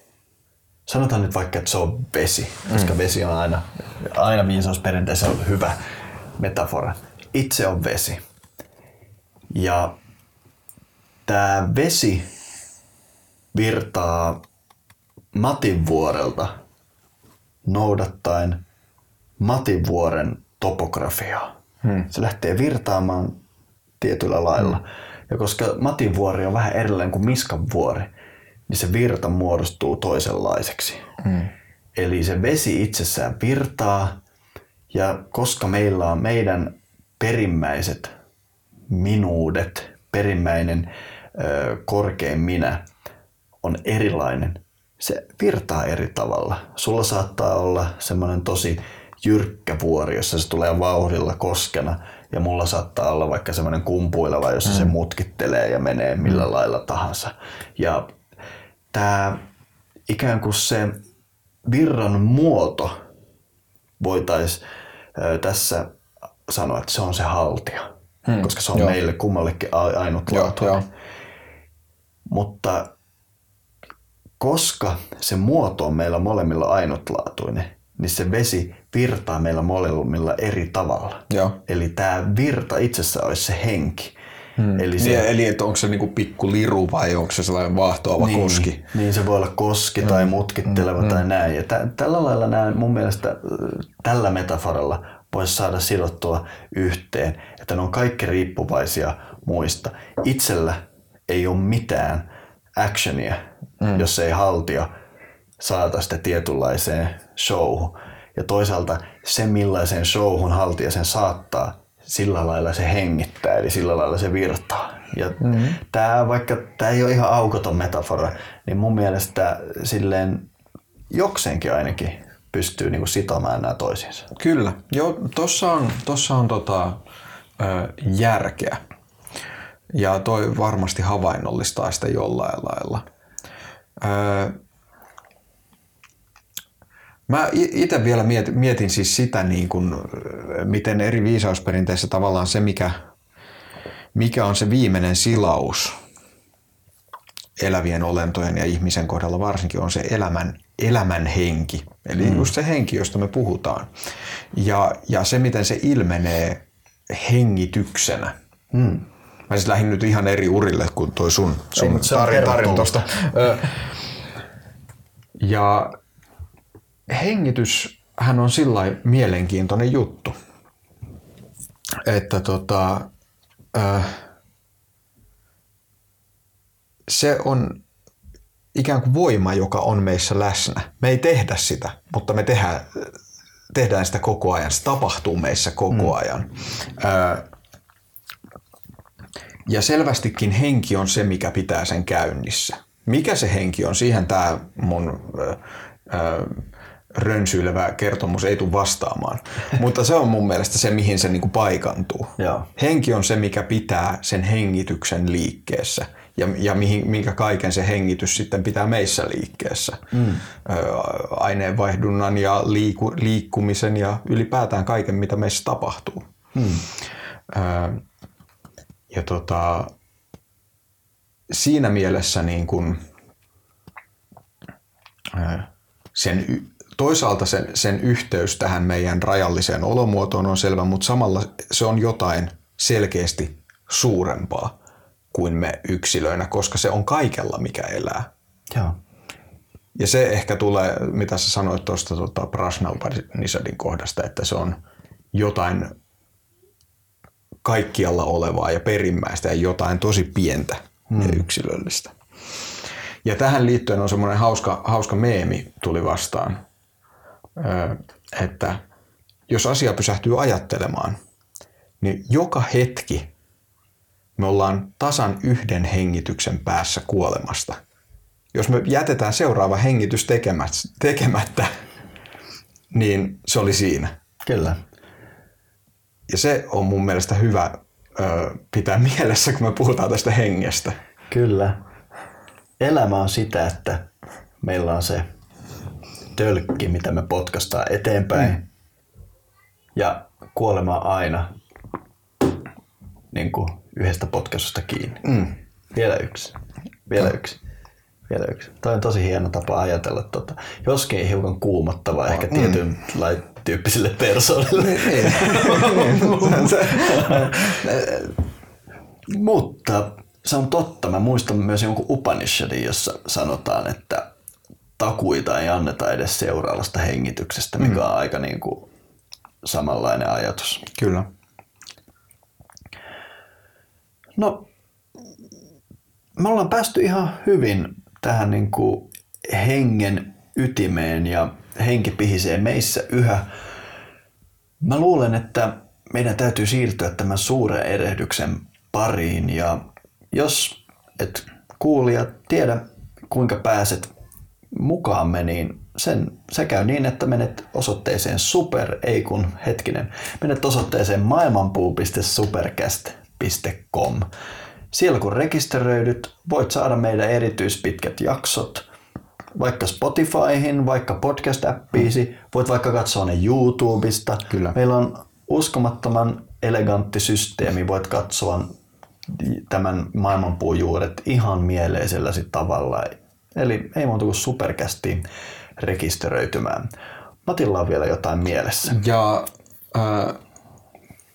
sanotaan nyt vaikka, että se on vesi, koska mm. vesi on aina, aina viisausperinteessä on hyvä metafora. Itse on vesi. Ja tämä vesi virtaa Matin vuorelta noudattaen Mativuoren topografiaa. Hmm. Se lähtee virtaamaan tietyllä lailla. Hmm. Ja koska Matinvuori on vähän erilainen kuin Miskan vuori, niin se virta muodostuu toisenlaiseksi. Hmm. Eli se vesi itsessään virtaa ja koska meillä on meidän perimmäiset minuudet, perimmäinen ö, korkein minä on erilainen, se virtaa eri tavalla. Sulla saattaa olla semmoinen tosi jyrkkä vuori, jossa se tulee vauhdilla koskena, ja mulla saattaa olla vaikka semmoinen kumpuileva, jossa mm. se mutkittelee ja menee millä mm. lailla tahansa. Ja tämä ikään kuin se virran muoto voitaisiin tässä sanoa, että se on se haltija, hmm. koska se on Joo. meille kummallekin ainutlaatuinen. Mutta koska se muoto on meillä molemmilla ainutlaatuinen, niin se vesi virtaa meillä molemmilla eri tavalla. Joo. Eli tämä virta itsessä olisi se henki. Hmm. Eli, se, niin, eli että onko se niinku pikku liru vai onko se sellainen vaahtoava niin, koski? Niin, se voi olla koski hmm. tai mutkitteleva hmm. tai näin. Ja t- tällä lailla näin mun mielestä tällä metaforalla voisi saada sidottua yhteen, että ne on kaikki riippuvaisia muista. Itsellä ei ole mitään actionia, mm. jos ei haltia saata sitä tietynlaiseen showhun. Ja toisaalta se, millaiseen showhun haltija sen saattaa, sillä lailla se hengittää, eli sillä lailla se virtaa. Ja mm-hmm. tämä, vaikka tämä ei ole ihan aukoton metafora, niin mun mielestä silleen jokseenkin ainakin pystyy niin kuin sitomaan nämä toisiinsa. Kyllä. Joo, tuossa on, tossa on tota, ö, järkeä. Ja toi varmasti havainnollistaa sitä jollain lailla. Ö, Mä itse vielä mietin, mietin siis sitä, niin kun, miten eri viisausperinteissä tavallaan se, mikä, mikä on se viimeinen silaus elävien olentojen ja ihmisen kohdalla varsinkin, on se elämän, elämän henki. Eli mm. just se henki, josta me puhutaan. Ja, ja se, miten se ilmenee hengityksenä. Mm. Mä siis lähdin nyt ihan eri urille kuin toi sun, sun tarin, tuosta. Ja hengitys hän on sillä mielenkiintoinen juttu, että tota, äh, se on ikään kuin voima, joka on meissä läsnä. Me ei tehdä sitä, mutta me tehdään, tehdään sitä koko ajan. Se tapahtuu meissä koko mm. ajan. Äh, ja selvästikin henki on se, mikä pitää sen käynnissä. Mikä se henki on, siihen tämä mun äh, rönsyilevä kertomus ei tule vastaamaan. [laughs] Mutta se on mun mielestä se, mihin se niinku paikantuu. Joo. Henki on se, mikä pitää sen hengityksen liikkeessä ja, ja mihin, minkä kaiken se hengitys sitten pitää meissä liikkeessä. Mm. aineenvaihdunnan ja liiku, liikkumisen ja ylipäätään kaiken, mitä meissä tapahtuu. Mm. ja tota, siinä mielessä niin kun, sen toisaalta sen, sen yhteys tähän meidän rajalliseen olomuotoon on selvä, mutta samalla se on jotain selkeästi suurempaa kuin me yksilöinä, koska se on kaikella, mikä elää. Joo. Ja se ehkä tulee, mitä sä sanoit tuosta tota Prasnaupadnisadin kohdasta, että se on jotain kaikkialla olevaa ja perimmäistä ja jotain tosi pientä hmm. ja yksilöllistä. Ja tähän liittyen on semmoinen hauska, hauska meemi tuli vastaan, että jos asia pysähtyy ajattelemaan, niin joka hetki me ollaan tasan yhden hengityksen päässä kuolemasta. Jos me jätetään seuraava hengitys tekemättä, niin se oli siinä. Kyllä. Ja se on mun mielestä hyvä pitää mielessä, kun me puhutaan tästä hengestä. Kyllä. Elämä on sitä, että meillä on se tölkki, mitä me potkastaa eteenpäin. Mm. Ja kuolema aina niin kuin yhdestä potkasusta kiinni. Mm. Vielä yksi. Vielä yksi. Vielä yksi. Toi on tosi hieno tapa ajatella. Tota. Joskin hiukan kuumottava mm. ehkä tietyn mm. tyyppisille persoonille. Niin, niin. [laughs] Mutta se on totta. Mä muistan myös jonkun Upanishadin, jossa sanotaan, että takuita ei anneta edes seuraavasta hengityksestä, mikä on aika niin kuin samanlainen ajatus. Kyllä. No, me ollaan päästy ihan hyvin tähän niin kuin hengen ytimeen ja henki pihisee meissä yhä. Mä luulen, että meidän täytyy siirtyä tämän suuren erehdyksen pariin ja jos et kuulija tiedä kuinka pääset mukaamme, niin sen, se käy niin, että menet osoitteeseen super, ei kun hetkinen, menet osoitteeseen maailmanpuu.supercast.com. Siellä kun rekisteröidyt, voit saada meidän erityispitkät jaksot, vaikka Spotifyhin, vaikka podcast-appiisi, voit vaikka katsoa ne YouTubesta. Kyllä. Meillä on uskomattoman elegantti systeemi, voit katsoa tämän maailmanpuujuuret ihan mieleiselläsi tavalla. Eli ei muuta kuin superkästiin rekisteröitymään. Matilla on vielä jotain mielessä. Ja äh,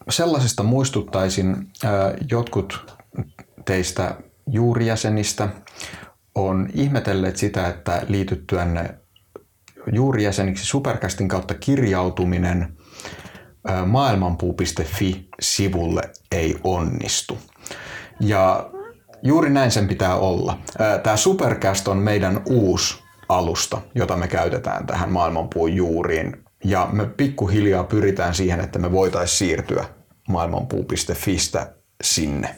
sellaisesta muistuttaisin, äh, jotkut teistä juurijäsenistä on ihmetelleet sitä, että liityttyänne juurijäseniksi Supercastin kautta kirjautuminen maailmanpuu.fi-sivulle ei onnistu. Ja juuri näin sen pitää olla. Tämä Supercast on meidän uusi alusta, jota me käytetään tähän maailmanpuun juuriin. Ja me pikkuhiljaa pyritään siihen, että me voitaisiin siirtyä maailmanpuu.fistä sinne.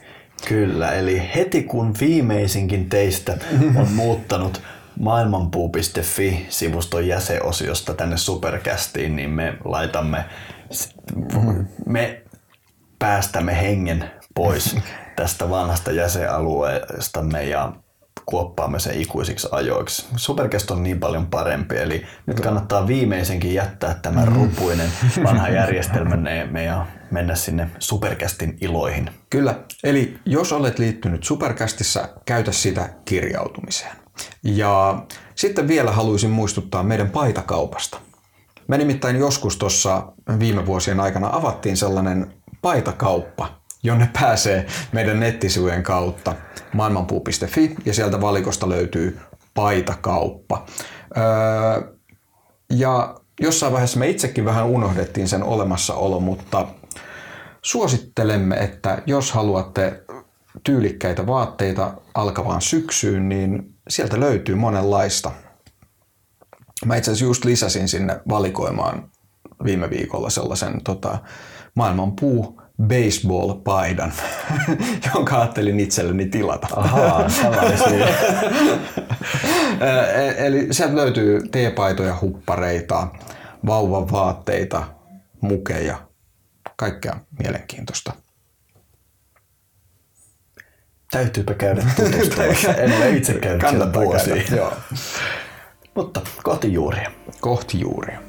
Kyllä, eli heti kun viimeisinkin teistä on [laughs] muuttanut maailmanpuu.fi-sivuston jäsenosiosta tänne Supercastiin, niin me laitamme, me päästämme hengen pois tästä vanhasta jäsenalueestamme ja kuoppaamme sen ikuisiksi ajoiksi. Supercast on niin paljon parempi, eli nyt kannattaa viimeisenkin jättää tämä rupuinen vanha järjestelmä ja mennä sinne Supercastin iloihin. Kyllä, eli jos olet liittynyt Supercastissa, käytä sitä kirjautumiseen. Ja sitten vielä haluaisin muistuttaa meidän paitakaupasta. Me nimittäin joskus tuossa viime vuosien aikana avattiin sellainen paitakauppa, jonne pääsee meidän nettisivujen kautta maailmanpuu.fi ja sieltä valikosta löytyy paitakauppa. Öö, ja jossain vaiheessa me itsekin vähän unohdettiin sen olemassaolo, mutta suosittelemme, että jos haluatte tyylikkäitä vaatteita alkavaan syksyyn, niin sieltä löytyy monenlaista. Mä itse asiassa just lisäsin sinne valikoimaan viime viikolla sellaisen tota, maailmanpuu baseball-paidan, [laughs] jonka ajattelin itselleni tilata. Ahaa, [laughs] Eli sieltä löytyy teepaitoja, huppareita, vauvan vaatteita, mukeja, kaikkea mielenkiintoista. Täytyypä käydä tutustumassa. en ole itse käynyt siellä vuosia. Joo. Mutta kohti juuria. Kohti juuria.